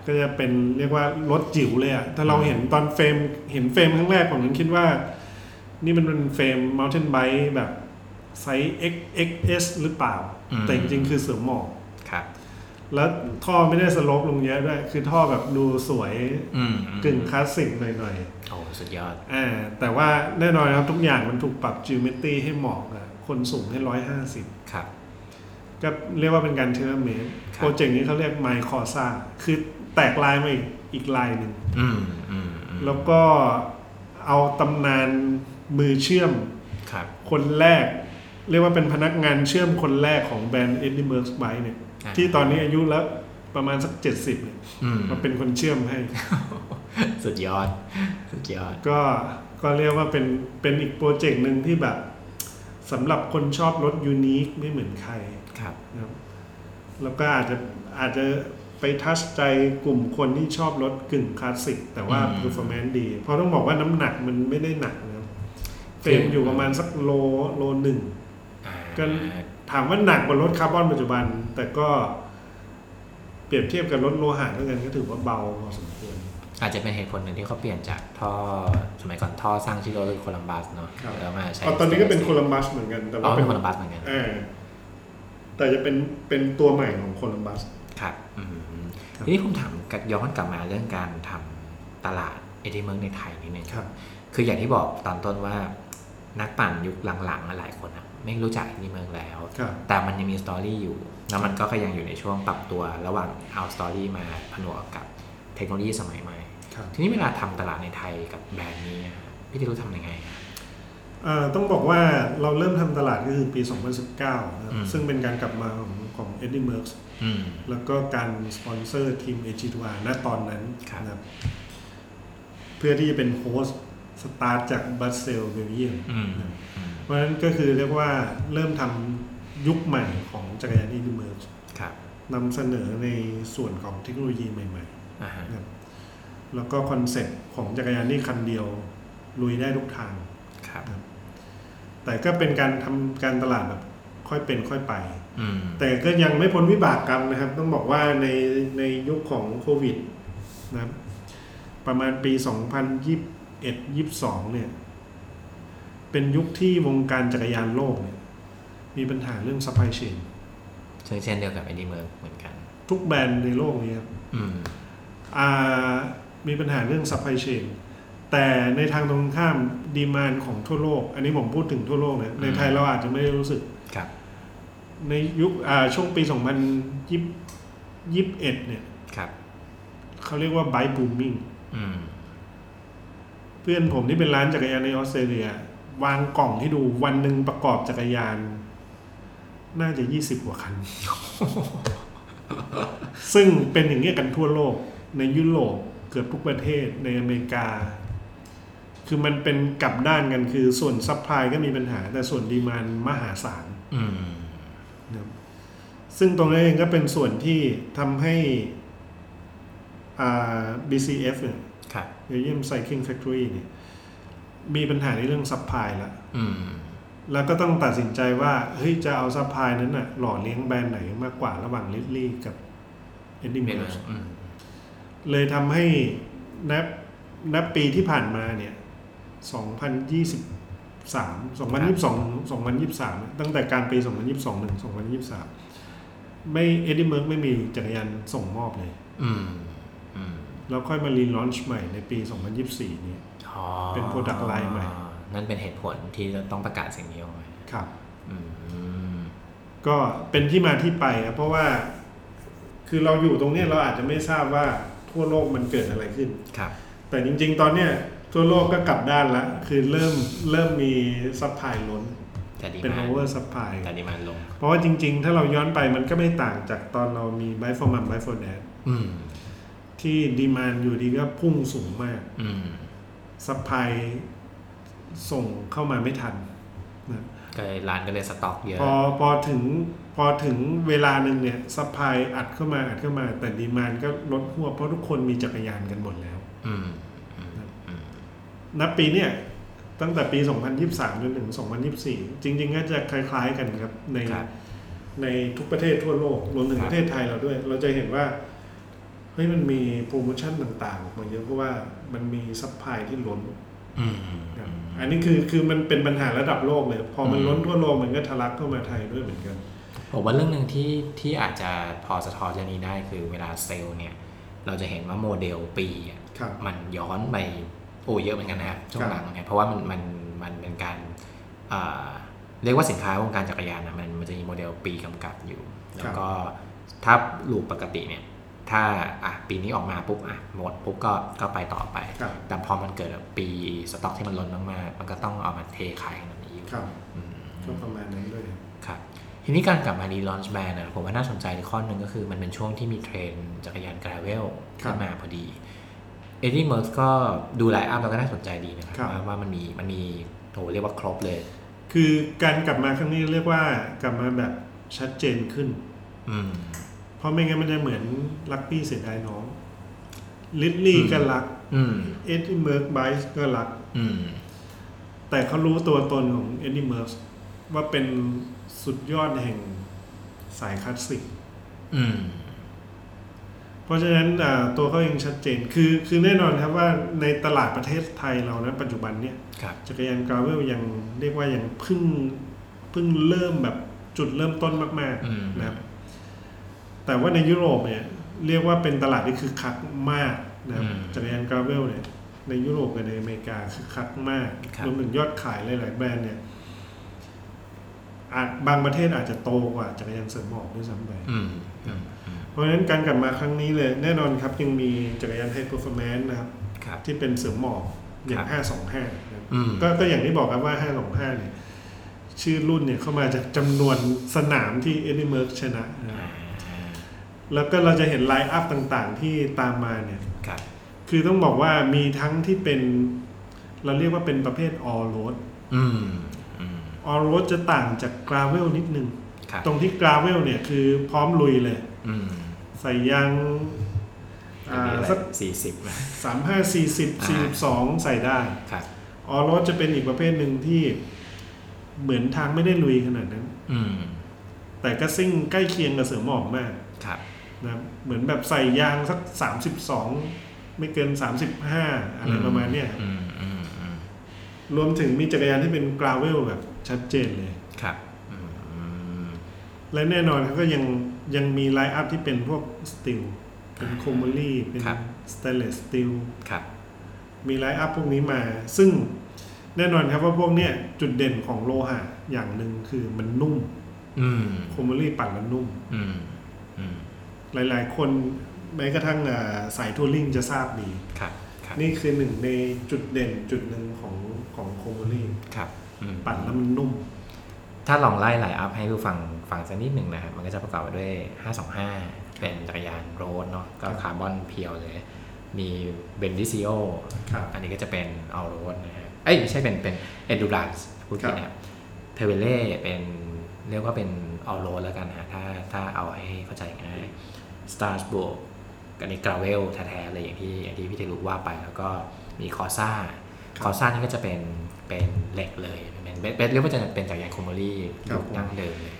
ก็จะเป็นเรียกว่ารถจิ๋วเลยอะถ้าเราเห็นตอนเฟรมเห็นเฟรมครั้งแรกผมยังคิดว่า นี่มันเป็นเฟรม mountain bike แบบไซส์ XXS หรือเปล่าอืมแต่จริงๆคือเสือหมอบครับ แล้วท่อไม่ได้ slope ลงเยอะด้วย คือท่อแบบดูสวยอืมกึ่งคลาสสิกหน่อยโอ้สุดยอดๆอ่าแต่ว่าแน่นอนครับทุกอย่างมันถูกปรับ geometry ให้เหมาะกับคนสูงให้ร้อยห้าสิบครับ ก็เรียกว่าเป็นการเทเลเมดครับ โปรเจกต์นี้เขาเรียก My Corsa คือแตกลายมาอีกอีกลายหนึ่งอืมอืมอืมแล้วก็เอาตำนานมือเชื่อมครับคนแรก เรียกว่าเป็นพนักงานเชื่อมคนแรกของแบรนด์ Eddy Merckx Bike เนี่ยอ่าที่ตอนนี้อายุแล้วประมาณสัก70เนี่ยอืมมาเป็นคนเชื่อมให้ สุดยอด สุดยอด ก็ก็เรียกว่าเป็นเป็นอีกโปรเจกต์หนึ่งที่แบบสำหรับคนชอบรถ unique ไม่เหมือนใครครับนะครับ แล้วก็อาจจะอาจจะไป touch ใจกลุ่มคนที่ชอบรถกึ่งคลาสสิก แต่ว่า อืม performance ดี เพราะต้องบอกว่าน้ำหนักมันไม่ได้หนักนะครับเฟรมจริงอยู่ประมาณสักโลโลหนึ่ง อ่าก็ ถามว่าหนักกว่ารถคาร์บอนปัจจุบัน แต่ก็เปรียบเทียบกับรถโลหะด้วยกันก็ถือว่าเบาพอสมควร อาจจะเป็นเหตุผลหนึ่งที่เขาเปลี่ยนจากท่อสมัยก่อนท่อสร้างชื่อรถคือโคลัมบัสเนาะครับ แล้วมาใช้ อ๋อตอนนี้ก็เป็นโคลัมบัสเหมือนกันแต่อ๋อว่าเป็นโคลัมบัสเหมือนกันอ่า แต่จะเป็นเป็นตัวใหม่ของโคลัมบัส ครับอืมครับทีนี้ผมถามกลับย้อนกลับมาเรื่องการทำตลาด Eddy Merckx ในไทยนิดนึงครับ คืออย่างที่บอกตอนต้นว่านักปั่นยุคหลังๆหลายคนอะไม่รู้จัก Eddy Merckx แล้ว ครับ แต่มันยังมี story อยู่ แล้วมันก็ยังอยู่ในช่วงปรับตัวระหว่างเอา story มาผนวกกับเทคโนโลยีสมัยใหม่ ครับ ทีนี้เวลาทำตลาดในไทยกับแบรนด์นี้อะพี่ที่รู้ทำยังไงอะเอ่อ ต้องบอกว่าเราเริ่มทำตลาดก็คือปี 2019นะครับอืมซึ่งเป็นการกลับมาของของ Eddy Merckx อืมแล้วก็การสปอนเซอร์ทีม AG2R ณตอนนั้นครับนะครับเพื่อที่จะเป็น host start จากบรัสเซลส์เบลเยียมอืมนะครับอืมเพราะฉะนั้นก็คือเรียกว่าเริ่มทำยุคใหม่ของจักรยาน Eddy Merckx ครับนำเสนอในส่วนของเทคโนโลยีใหม่อ่าฮะๆนะครับแล้วก็คอนเซ็ปต์ของจักรยานนี่คันเดียวลุยได้ทุกทางครับ แต่ก็เป็นการทำการตลาดแบบค่อยเป็นค่อยไปอืมแต่ก็ยังไม่พ้นวิบากกรรมนะครับ ต้องบอกว่าในในยุคของโควิดนะครับประมาณปี 2021 22 เนี่ย เป็นยุคที่วงการจักรยานโลกเนี่ย มีปัญหาเรื่อง supply chain ซึ่งเช่นเดียวกับไอดีเมิร์เหมือนกัน ทุกแบรนด์ในโลกนี้ครับอืมอ่ามีปัญหาเรื่อง supply chain แต่ในทางตรงข้าม ดีมานของทั่วโลก อันนี้ผมพูดถึงทั่วโลกนะในไทยเราอาจจะไม่ได้รู้สึกครับ ในยุคอ่าช่วงปี2021เนี่ยครับเขาเรียกว่า bike booming อืมเพื่อนผมที่เป็นร้านจักรยานในออสเตรเลีย วางกล่องให้ดูวันหนึ่งประกอบจักรยาน น่าจะ20กว่าคัน ซึ่งเป็นอย่างนี้กันทั่วโลก ในยุโรปเกือบทุกประเทศในอเมริกา คือมันเป็นกลับด้านกันคือส่วน supply ก็มีปัญหา แต่ส่วน demand มหาศาลอืมนะครับซึ่งตรงนี้เองก็เป็นส่วนที่ทำให้อ่า BCF เนี่ยครับ Belgium Cycling Factory เนี่ย มีปัญหาในเรื่อง supply ละอืมแล้วก็ต้องตัดสินใจว่า เฮ้ย จะเอา supply นั้นน่ะ หล่อเลี้ยงแบรนด์ไหนมากกว่าระหว่างลิ d ลี่กับเอ็ดดี้เมเมนลอืมเลยทำให้นับนับปีที่ผ่านมาเนี่ย 2023 2022 2023 ตั้งแต่กลางปี 2022ถึง2023 ไม่ Eddy Merckx ไม่มีจักรยานส่งมอบเลย อืมอืมแล้วค่อยมา relaunch ใหม่ในปี 2024 นี้อ๋อเป็น product line ใหม่ นั่นเป็นเหตุผลที่จะต้องประกาศสิ่งนี้ออกมาครับอืมก็เป็นที่มาที่ไปครับเพราะว่า คือเราอยู่ตรงเนี้ยเราอาจจะไม่ทราบว่าทั่วโลกมันเกิดอะไรขึ้นครับ แต่จริง ๆ ตอนเนี้ย ทั่วโลกก็กลับด้านละ คือเริ่มเริ่มมี supply ล้น แต่ demand มา over supply แต่ demand ลง เพราะว่าจริงๆ ถ้าเราย้อนไปมันก็ไม่ต่างจากตอนเรามี Bike for Mom Bike for Dad อืม ที่ demand อยู่ดีก็พุ่งสูงมากอืม supply ส่งเข้ามาไม่ทันนะก็เลยร้านก็เลยสต็อกเยอะ พอพอถึงพอถึงเวลาหนึ่งเนี่ย supply อัดเข้ามาอัดเข้ามา แต่ demand ก็ลดฮวบเพราะทุกคนมีจักรยานกันหมดแล้ว อืมอืมอืม นับปีเนี่ยตั้งแต่ปี 2023 จนถึง 2024 จริง ๆ ก็จะคล้าย ๆ กันครับในครับในทุกประเทศทั่วโลกรวมถึงครับประเทศไทยเราด้วย เราจะเห็นว่าเฮ้ยมันมีโปรโมชั่นต่างๆออกมาเยอะเพราะว่ามันมี supply ที่ล้นอืมครับอันนี้คือคือมันเป็นปัญหาระดับโลกเลย พอมันอืมล้นทั่วโลกมันก็ทะลักเข้ามาไทยด้วยเหมือนกันผมว่าเรื่องหนึ่งที่ที่อาจจะพอสะท้อนเรื่องนี้ได้คือเวลาเซลล์เนี่ย เราจะเห็นว่าโมเดลปีอะครับมันย้อนไป โอ้เยอะเหมือนกันนะครับช่วงหลังเนี่ยเพราะว่ามันมันมันเป็นการอ่าเรียกว่าสินค้าวงการจักรยานนะมันมันจะมีโมเดลปีกำกับอยู่ แล้วก็ถ้าลูปปกติเนี่ยถ้าอะปีนี้ออกมาปุ๊บอะหมดปุ๊บก็ก็ไปต่อไปครับแต่พอมันเกิดปีสต็อกที่มันล้นมากๆมันก็ต้องเอามาเทขายแบบนี้อยู่ครับอืมก็ประมาณนั้นด้วยครับ ทีนี้การกลับมา relaunch แบรนด์นะผมว่าน่าสนใจในข้อหนึ่งก็คือมันเป็นช่วงที่มีเทรนด์จักรยาน gravel ครับขึ้นมาพอดี Eddy Merckx ก็ดู line up แล้วก็น่าสนใจดีนะคครัรับบว่าว่ามันมีมันมีโหเรียกว่าครบเลย คือการกลับมาครั้งนี้เรียกว่ากลับมาแบบชัดเจนขึ้น อืมเพราะไม่งั้นมันจะเหมือนรักพี่เสียดายน้อง Ridley อืมก็รักอืมEddy Merckx Bikes ก็รักอืมแต่เขารู้ตัวตนของ Eddy Merckx ว่าเป็นสุดยอดแห่งสายคลาสสิกอืมเพ ราะฉะนั้นอ่าตัวเขาเองชัดเจนคือคือแน่นอนครับว่าในตลาดประเทศไทยเรานะปัจจุบันเนี่ยครับจักรยาน gravel ยังเรียกว่ายังเพิ่งเพิ่งเริ่มแบบจุดเริ่มต้นมากอืมๆนะครับ แต่ว่าในยุโรปเนี่ยเรียกว่าเป็นตลาดที่คือคักมากนะครับอืมจักรยาน gravel เนี่ยในยุโรปกับในอเมริกาคือคักมากครับรวมถึงยอดขายหลาย ๆ แบรนด์เนี่ยอาจบางประเทศอาจจะโตกว่าจักรยานเสือหมอบด้วยซ้ำไปอืมอืมอืม เพราะฉะนั้นการกลับมาครั้งนี้เลยแน่นอนครับยังมีจักรยาน high performance นะครับครับ ที่เป็นเสือหมอบอย่างครับ525นะครับอืม ก็ก็อย่างที่บอกครับว่า 525เนี่ยชื่อรุ่นเนี่ยเขามาจากจำนวนสนามที่ Eddy Merckx ชนะนะครับอ่าแล้วก็เราจะเห็น lineup ต่างๆที่ตามมาเนี่ย ครับ คือต้องบอกว่ามีทั้งที่เป็นเราเรียกว่าเป็นประเภท all road อืมอืม all road จะต่างจาก gravel นิดนึง ครับ ตรงที่ gravel เนี่ยคือพร้อมลุยเลยอืม ใส่ยางอ่าสักสี่สิบสามห้าสี่สิบสี่สิบสองใส่ได้ครับ all road จะเป็นอีกประเภทหนึ่งที่เหมือนทางไม่ได้ลุยขนาดนั้น อืมแต่ก็ซิ่งใกล้เคียงกับเสือหมอบมากครับนะครับเหมือนแบบใส่ยางสักสามสิบสองไม่เกินสามสิบห้าอะไรประมาณเนี้ยอืมอืมอืมรวมถึงมีจักรยานที่เป็น gravel แบบชัดเจนเลยครับอืมและแน่นอนเขาก็ยัง ยังมี lineup ที่เป็นพวก steel เป็น chromoly เป็น stainless steel ครับมี lineup พวกนี้มา ซึ่งแน่นอนครับว่าพวกเนี้ยจุดเด่นของโลหะอย่างหนึ่งคือมันนุ่มอืม chromoly ปั่นแล้วนุ่มอืมอืมหลาย ๆ คนแม้กระทั่งอ่าสาย touring จะทราบดีครับครับนี่คือหนึ่งในจุดเด่นจุดหนึ่งของของ chromoly ครับอืมปั่นแล้วมันนุ่ม ถ้าลองไล่ lineup ให้ผู้ฟัง ฟังสักนิดหนึ่งนะครับ มันก็จะประกอบไปด้วย 525 เป็นจักรยาน road เนาะก็คาร์บอน pure เลย มี Mendrisio ครับอันนี้ก็จะเป็น all road นะฮะเอ้ยไม่ใช่เป็นเป็น endurance พูดผิดนะครับ Pévèle เป็นเรียกว่าเป็น all road แล้วกันนะฮะถ้าถ้าเอาให้เข้าใจง่าย Strasbourg อันนี้ gravel แท้ๆเลยอย่างที่อย่างที่พี่เทลุว่าไปแล้วก็มี Corsa Corsa นี่ก็จะเป็นเป็นเหล็กเลยเป็นเป็นเป็นเรียกว่าจะเป็นจักรยาน chromoly ครับยุคดั้งเดิมเลยนะครับ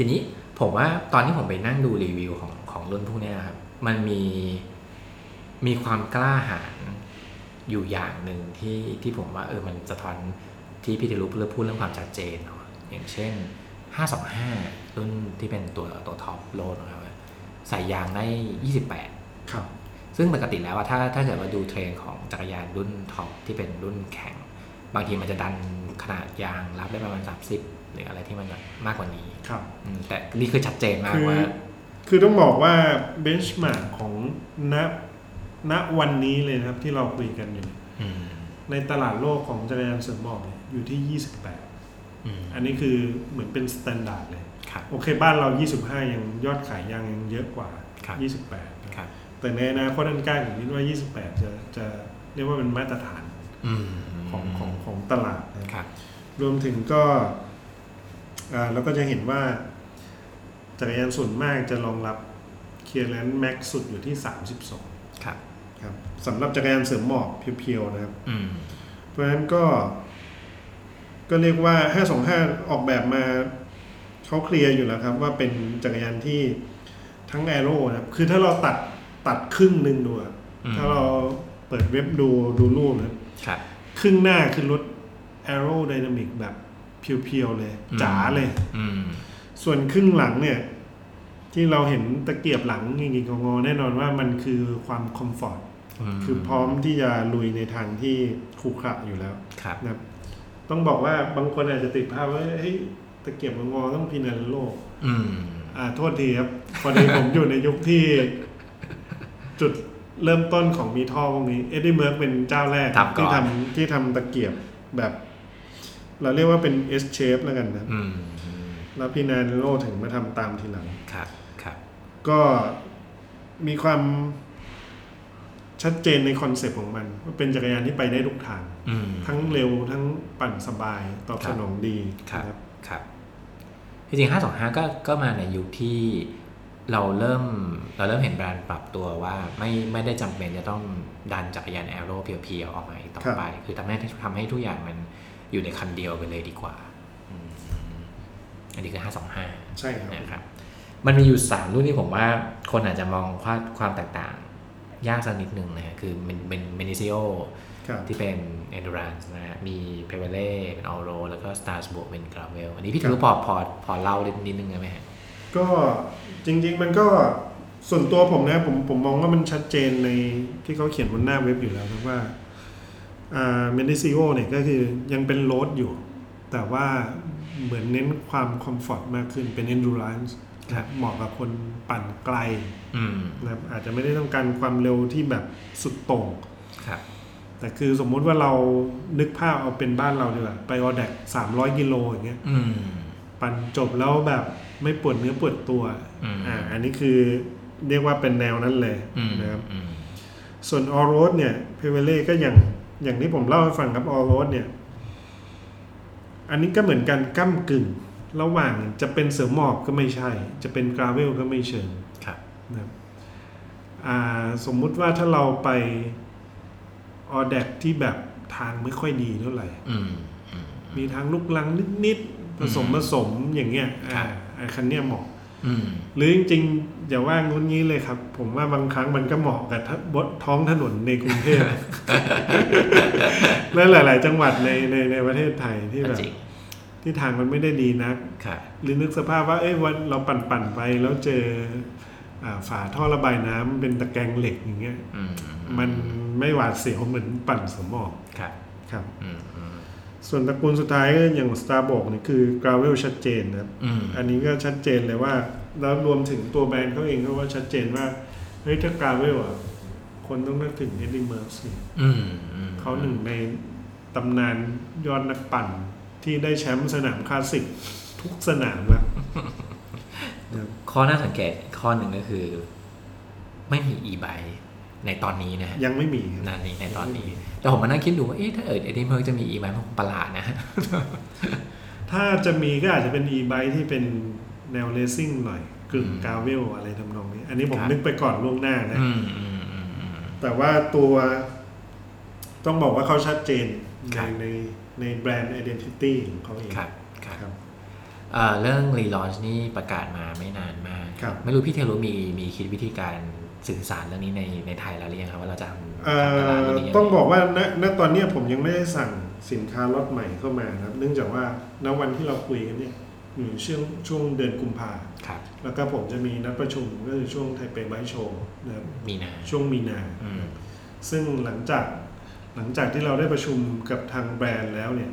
ทีนี้ผมว่าตอนที่ผมไปนั่งดูรีวิวของของรุ่นพวกเนี้ยครับ มันมีมีความกล้าหาญอยู่อย่างหนึ่งที่ที่ผมว่าเออมันสะท้อนที่พี่เทลุเลือกพูดเรื่องความชัดเจนเนาะอย่างเช่น 525 รุ่นที่เป็นตัวตัวท็อป road นะครับใส่ยางได้ 28 ครับ ซึ่งปกติแล้วว่าถ้าถ้าเกิดว่าดูเทรนด์ของจักรยานรุ่นท็อปที่เป็นรุ่นแข่ง บางทีมันจะดันขนาดยางรับได้ประมาณ 30 หรืออะไรที่มันแบบมากกว่านี้ ครับอืมแต่นี่คือชัดเจนมากคือว่า คือต้องบอกว่า benchmark ของณณวันนี้เลยนะครับ ที่เราคุยกันอยู่เนี่ยอืมในตลาดโลกของจักรยานเสือหมอบเนี่ยอยู่ที่ 28อืมอันนี้คือเหมือนเป็น standard เลยครับโอเคบ้านเรา 25 ยังยอดขายยังยังเยอะกว่าครับ28นะครับครับแต่ในอนาคตอันใกล้ผมคิดว่า 28 จะจะเรียกว่าเป็นมาตรฐานอืมของของของตลาดนะครับครับรวมถึงก็อ่า เราก็จะเห็นว่าจักรยานส่วนมากจะรองรับเคลียร์แลนด์แม็กสุดอยู่ที่ 32 ครับครับสำหรับจักรยานเสริมหมอบเพียวๆนะครับอืมเพราะฉะนั้นก็ ก็เรียกว่า 525 ออกแบบมาเขาเคลียร์อยู่แล้วครับ ว่าเป็นจักรยานที่ทั้งแอโร่นะครับ คือถ้าเราตัดตัดครึ่งหนึ่งดูอะอืมถ้าเราเปิดเว็บดูดูรูปนะครับ ครับครึ่งหน้าคือรถ Aero Dynamic แบบ เพียวๆเลยอืมจ๋าเลยอืมส่วนครึ่งหลังเนี่ย ที่เราเห็นตะเกียบหลังงิงๆงอๆแน่นอนว่ามันคือความคอมฟอร์ตมคือพร้อมที่จะลุยในทางที่ขรุขระอยู่แล้วครับนะครับต้องบอกว่าบางคนอาจจะติดภาพว่าเฮ้ยตะเกียบงอๆต้อง Pinarello อืมอ่าโทษทีครับพอดีผมอยู่ในยุคที่ จุดเริ่มต้นของมีท่อพวกนี้ Eddy Merckx เป็นเจ้าแรกทำก่อนที่ทำที่ทำตะเกียบแบบ เราเรียกว่าเป็น S shape แล้วกันนะอืมแล้ว Pinarello ถึงมาทำตามทีหลังครับครับ ก็มีความชัดเจนในคอนเซปต์ของมันว่าเป็นจักรยานที่ไปได้ทุกทางอืมทั้งเร็วทั้งปั่นสบายตอบครัสบนองดีครับนะครับครับจริงๆ525 ก็ก็มาในยุคที่เราเริ่มเราเริ่มเห็นแบรนด์ปรับตัวว่าไม่ไม่ได้จำเป็นจะต้องดันจักรยานแอโร่เพียวๆออกมาอีกต่อไป คือทำให้ทำให้ทุกอย่างมัน อยู่ในคันเดียวไปเลยดีกว่าอืมอันนี้คือ525ใช่ครับนะครับ มันมีอยู่3รุ่นที่ผมว่าคนอาจจะมองความความแตกต่าง ยากสักนิดหนึ่งนะฮะคือเป็นเป็น Mendrisio ครับที่เป็น endurance นะฮะมี p e v e l e เป็น all road แล้วก็ Strasbourg เป็น gravel อันนี้พี่ครับถือพอพอพอเล่านิดนึงได้ไหมฮะก็จริง ๆ มันก็ส่วนตัวผมนะผมผมมองว่ามันชัดเจนในที่เขาเขียนบนหน้าเว็บอยู่แล้วครับว่าอ่า Mendrisio เนี่ยก็คือยังเป็น road อยู่ แต่ว่าเหมือนเน้นความ comfort มากขึ้นเป็น endurance ครับเหมาะกับคนปั่นไกลอืมนะครับอาจจะไม่ได้ต้องการความเร็วที่แบบสุดโต่งครับแต่คือสมมุติว่าเรานึกภาพเอาเป็นบ้านเราดีกว่าไปออแดกสามร้อยกิโลอย่างเงี้ยอืมปั่นจบแล้วแบบไม่ปวดเนื้อปวดตัวอืมอ่าอันนี้คือเรียกว่าเป็นแนวนั้นเลยอืมนะครับอืมส่วนออโรสเนี่ยเพเวเล่ก็อย่าง อย่างที่ผมเล่าให้ฟังครับออโรสเนี่ย อันนี้ก็เหมือนกันก้ากึ่ง ระหว่างจะเป็นเสือหมอบก็ไม่ใช่ จะเป็นกราเวลก็ไม่เชิงครับนะครับอ่าสมมุติว่าถ้าเราไปออแดกที่แบบทางไม่ค่อยดีเท่าไหร่อืมอืมมีทางลุกลังนิดๆผสมผสมอย่างเงี้ยครัอ่าบไอ้คันเนี้ยเหมาะอืม หรือจริงๆอย่าว่างุ้นงี้เลยครับ ผมว่าบางครั้งมันก็เหมาะกับทะบนท้องถนนในกรุงเทพและหลาย ๆ จังหวัดในในในประเทศไทยที่แบบจริงที่ทางมันไม่ได้ดีนักครับหรือนึกสภาพว่าเอ้ยวันเราปั่นปั่นๆไปแล้วเจออ่าฝาท่อระบายน้ำเป็นตะแกรงเหล็กอย่างเงี้ยอืมมันไม่หวาดเสียวเหมือนปั่นสมองครับ ครับอืมอืม ส่วนตระกูลสุดท้ายก็อย่าง Starbucks นี่คือกราเวลชัดเจนนะครับอืมอันนี้ก็ชัดเจนเลยว่า แล้วรวมถึงตัวแบรนด์เขาเองก็ว่าชัดเจนว่า เฮ้ยถ้ากราเวลอะ คนต้องนึกถึง Eddy Merckx อืมอืมเขาหนึ่งในตำนานยอดนักปั่นที่ได้แชมป์สนามคลาสสิกทุกสนามแล้วข้อน่าสังเกตข้อหนึ่งก็คือ ไม่มี e ีไบ ในตอนนี้นะฮะยังไม่มีครับนั่นนี่ในตอนนี้ แต่ผมมานั่งคิดดูว่าเอ๊ะถ้าเออ Eddy Merckx จะมีอีกไหมมันคงประหลาดนะฮะถ้าจะมีก็อาจจะเป็น e-bike ที่เป็นแนว racing หน่อยกึ่งอืมกาเวลอะไรทำนองนี้ อันนี้ผมครับนึกไปก่อนล่วงหน้านะอืมอืมอืมอืมแต่ว่าตัวต้องบอกว่าเขาชัดเจนคในรับในในแบรนด์ identity ของเขาเองครับครับครับเอ่อเรื่องรีลอนช์นี่ประกาศมาไม่นานมากครับไม่รู้พี่เทรู้มีมีคิดวิธีการ สื่อสารเรื่องนี้ในในไทยแล้วหรือยังครับว่าเราจะทำเอ่ทำตลาดอเรื่องนี้ยังไงต้องบอกว่าณณตอนเนี้ยผมยังไม่ได้สั่งสินค้าล็อตใหม่เข้ามานะครับ เนื่องจากว่าณวันที่เราคุยกันเนี่ยอยู่ช่วงช่วงเดือนกุมภาครับแล้วก็ผมจะมีนัดประชุมก็คือช่วงไทเปไบโชว์นะครับมีนาช่วงมีนาอืมซึ่งหลังจากหลังจากที่เราได้ประชุมกับทางแบรนด์แล้วเนี่ย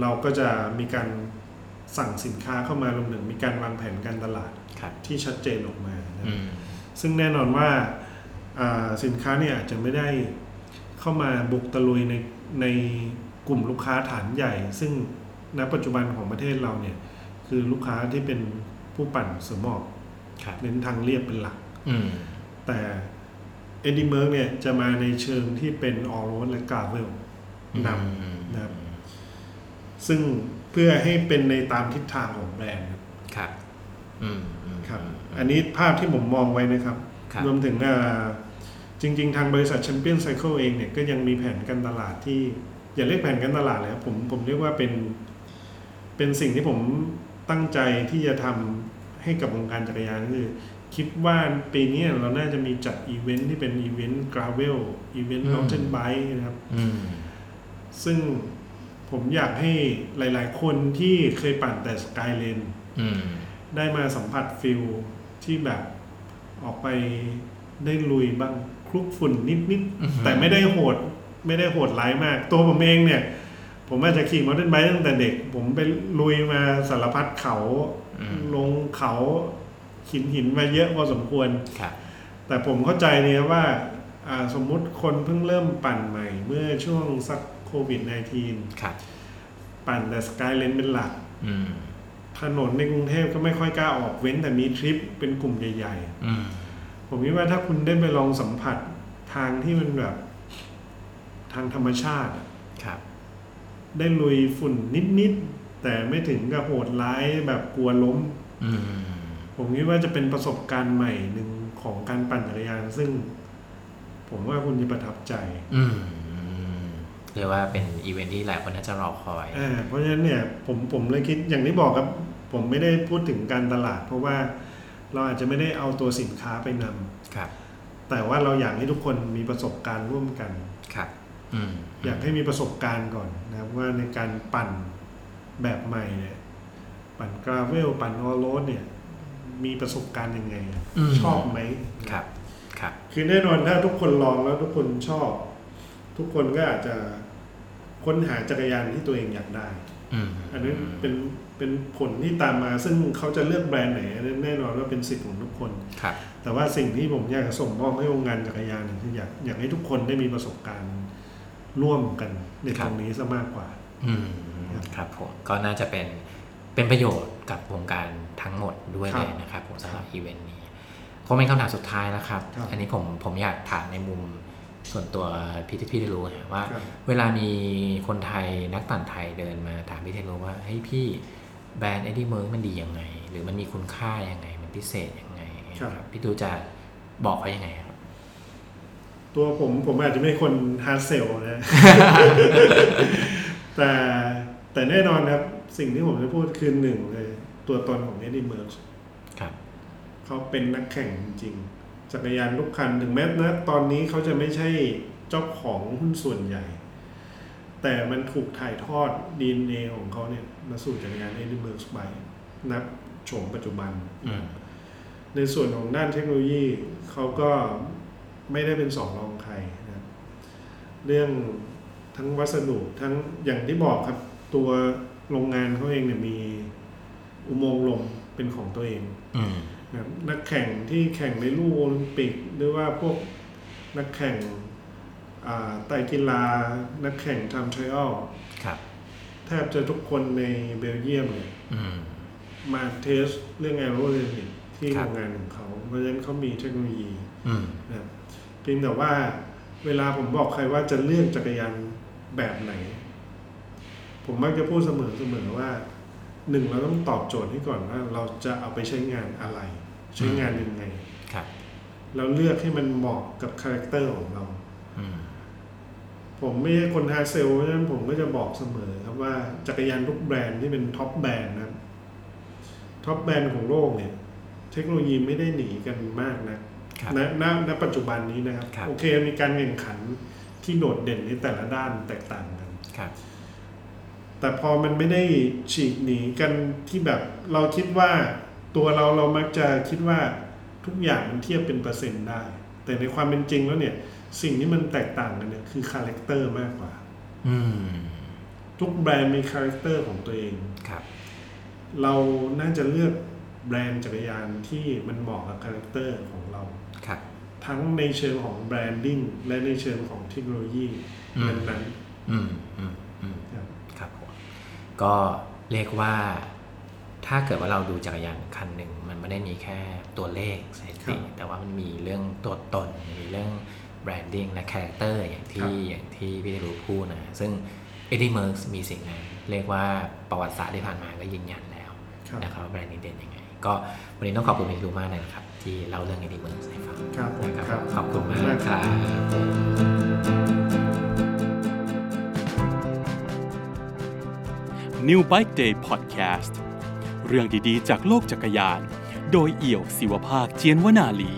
เราก็จะมีการสั่งสินค้าเข้ามารวมถึงมีการวางแผนการตลาดครับที่ชัดเจนออกมานะอืม ซึ่งแน่นอนว่าอ่าสินค้าเนี่ยอาจจะไม่ได้เข้ามาบุกตะลุยในในกลุ่มลูกค้าฐานใหญ่ ซึ่งณปัจจุบันของประเทศเราเนี่ยคือลูกค้าที่เป็นผู้ปั่นเสือหมอบครับเน้นทางเรียบเป็นหลักอืมแต่ Eddy Merckx เนี่ยจะมาในเชิงที่เป็น all road และ gravel นำนะครับ ซึ่งเพื่อให้เป็นในตามทิศทางของแบรนด์ครับครับอืมอืมครับ อันนี้ภาพที่ผมมองไว้นะครับครับรวมถึงอ่าจริง ๆ ทางบริษัท Champion Cycle เองเนี่ยก็ยังมีแผนการตลาดที่ อย่าเรียกแผนการตลาดเลยครับผมผมเรียกว่าเป็น เป็นสิ่งที่ผมตั้งใจที่จะทำให้กับวงการจักรยานคือ คิดว่าปีนี้เราน่าจะมีจัดอีเวนท์ที่เป็นอีเวนต์กราเวลอีเวนต์มอ u เทนไบค์นะครับอืมซึ่งผมอยากให้หลาย ๆ คนที่เคยปั่นแต่ Sky Laneอืมได้มาสัมผัสฟิล ที่แบบออกไปได้ลุยบ้างคลุกฝุ่นนิดอือหือๆแต่ไม่ได้โหด ไม่ได้โหดร้ายมาก ตัวผมเองเนี่ย ผมอาจจะขี่มอเตอร์ไบค์ตั้งแต่เด็ก ผมไปลุยมาสารพัดเขาอืมลงเขาหินหินมาเยอะพอสมควรครับแต่ผมเข้าใจเนี่ยว่าอ่าสมมุติคนเพิ่งเริ่มปั่นใหม่ เมื่อช่วงสักโควิด -19 ครับปั่นแต่สกายเลนเป็นหลักอืม ถนนในกรุงเทพก็ไม่ค่อยกล้าออกเว้นแต่มีทริปเป็นกลุ่มใหญ่อืมๆผมคิดว่าถ้าคุณได้ไปลองสัมผัสทางที่มันแบบ ทางธรรมชาติอะครับ ได้ลุยฝุ่นนิดๆแต่ไม่ถึงกับโหดร้ายแบบกลัวล้มอืมผมคิดว่าจะเป็นประสบการณ์ใหม่หนึ่งของการปั่นจักรยานซึ่ง ผมว่าคุณจะประทับใจ อืมเรียกว่าเป็นอีเวนท์ที่หลายคนน่าจะรอคอยอ่าเพราะฉะนั้นเนี่ย ผมผมเลยคิดอย่างที่บอกครับ ผมไม่ได้พูดถึงการตลาด เพราะว่าเราอาจจะไม่ได้เอาตัวสินค้าไปนำครับ แต่ว่าเราอยากให้ทุกคนมีประสบการณ์ร่วมกันครับอืมอยากให้มีประสบการณ์ก่อนนะครับว่าในการปั่นแบบใหม่เนี่ย ปั่นกราเวลปั่นออโรดเนี่ย มีประสบการณ์ยังไงมชอบไหมครับ ครับ คือแน่นอนถ้าทุกคนลองแล้วทุกคนชอบ ทุกคนก็อาจจะค้นหาจักรยานที่ตัวเองอยากได้อืมอันนั้นเป็น เป็นผลที่ตามมา ซึ่งเขาจะเลือกแบรนด์ไหนอันนั้นแน่นอนว่าเป็นสิทธิ์ของทุกคนครับแต่ว่าสิ่งที่ผมอยากจะส่งมอบให้วงการจักรยานเนี่ยคืออยากอยากให้ทุกคนได้มีประสบการณ์ร่วมกันในครัตบรงนี้ซะมากกว่า อืมครับผมก็น่าจะเป็นเป็นประโยชน์กับวงการทั้งหมดด้วยครับเลยนะครับผมสำหรับอีเวนต์นี้คงเป็นคำถามสุดท้ายแล้วครับครับ อันนี้ผมผมอยากถามในมุมส่วนตัวพี่ที่พี่ได้รู้นะว่าครับเวลามีคนไทยนักปั่นไทยเดินมาถามพี่เทโรว่าเฮ้ยพี่ แบรนด์ Eddy Merckx มันดียังไง หรือมันมีคุณค่ายังไง มันพิเศษยังไงครับพี่ตูจะบอกเขายังไงครับ ตัวผมผมอาจจะไม่ใช่คนhard sell นะ แต่แต่แน่นอนครับ สิ่งที่ผมจะพูดคือหนึ่งเลย ตัวตนของ Eddy Merckx ครับเขาเป็นนักแข่งจริงๆจักรยานทุกคันถึงแม้นะตอนนี้เขาจะไม่ใช่เจ้าของหุ้นส่วนใหญ่ แต่มันถูกถ่ายทอด DNA ของเขาเนี่ย มาสู่จักรยาน Eddy Merckx Bikes โฉมปัจจุบันอืมในส่วนของด้านเทคโนโลยีเขาก็ไม่ได้เป็นสองรองใครนะครับเรื่องทั้งวัสดุทั้งอย่างที่บอกครับตัวโรงงานเขาเองเนี่ยมีอุโมงค์ลมเป็นของตัวเองอืมนะครับนักแข่งที่แข่งในลู่โอลิมปิก หรือว่าพวกนักแข่งอ่าไตรกีฬา นักแข่งทำทริอัลครับ แทบจะทุกคนในเบลเยียมเนี่ยอืมมา test เรื่อง aerodynamic ที่โรงงานของเขา เพราะฉะนั้นเขามีเทคโนโลยีอืมนะครับเพียงแต่ว่าเวลาผมบอกใครว่าจะเลือกจักรยานแบบไหน ผมมักจะพูดเสมอเสมอว่าหนึ่งเราต้องตอบโจทย์ให้ก่อนว่าเราจะเอาไปใช้งานอะไร ใช้งานยังไงครับเราเลือกให้มันเหมาะกับ character ของเราอืม ผมไม่ใช่คน hard sell เพราะฉะนั้นผมก็จะบอกเสมอครับว่าจักรยานทุกแบรนด์ที่เป็น top brand นะครับ top brand ของโลกเนี่ย เทคโนโลยีไม่ได้หนีกันมากนะครับณณณปัจจุบันนี้นะครับครับ โอเคมีการแข่งขันที่โดดเด่นในแต่ละด้านแตกต่างกันครับแต่พอมันไม่ได้ฉีกหนีกันที่แบบเราคิดว่าตัวเราเรามักจะคิดว่าทุกอย่างมันเทียบเป็นเปอร์เซ็นต์ได้ แต่ในความเป็นจริงแล้วเนี่ย สิ่งที่มันแตกต่างกันเนี่ยคือ character มากกว่า อืม ทุกแบรนด์มี character ของตัวเองครับ เราน่าจะเลือกแบรนด์จักรยานที่มันเหมาะกับ character ของเรา ครับ ทั้งในเชิงของ branding และในเชิงของเทคโนโลยีอืมนั้นอืมอืมอืมๆครับครับผมก็เรียกว่าถ้าเกิดว่าเราดูจักรยานคันหนึ่งมันไม่ได้มีแค่ตัวเลขสถิติครับแต่ว่ามันมีเรื่องตัวตนมีเรื่อง branding และ character อย่างครับอย่างที่พี่ได้รู้พูดนะซึ่ง Eddy Merckx มีสิ่งนั้น เรียกว่าประวัติศาสตร์ที่ผ่านมาก็ยืนยันแล้วครับนะครับว่าแบรนด์นี้เด่นยังไง ก็วันนี้ต้องขอบคุณพี่รู้มากเลยนะครับ ที่เล่าเรื่อง Eddy Merckx ให้ฟังครับนะครับขอบคุณมากมากครับ New Bike Day Podcast เรื่องดีๆ จากโลกจักรยาน โดยเอี่ยวศิวภาคเจียนวนาลี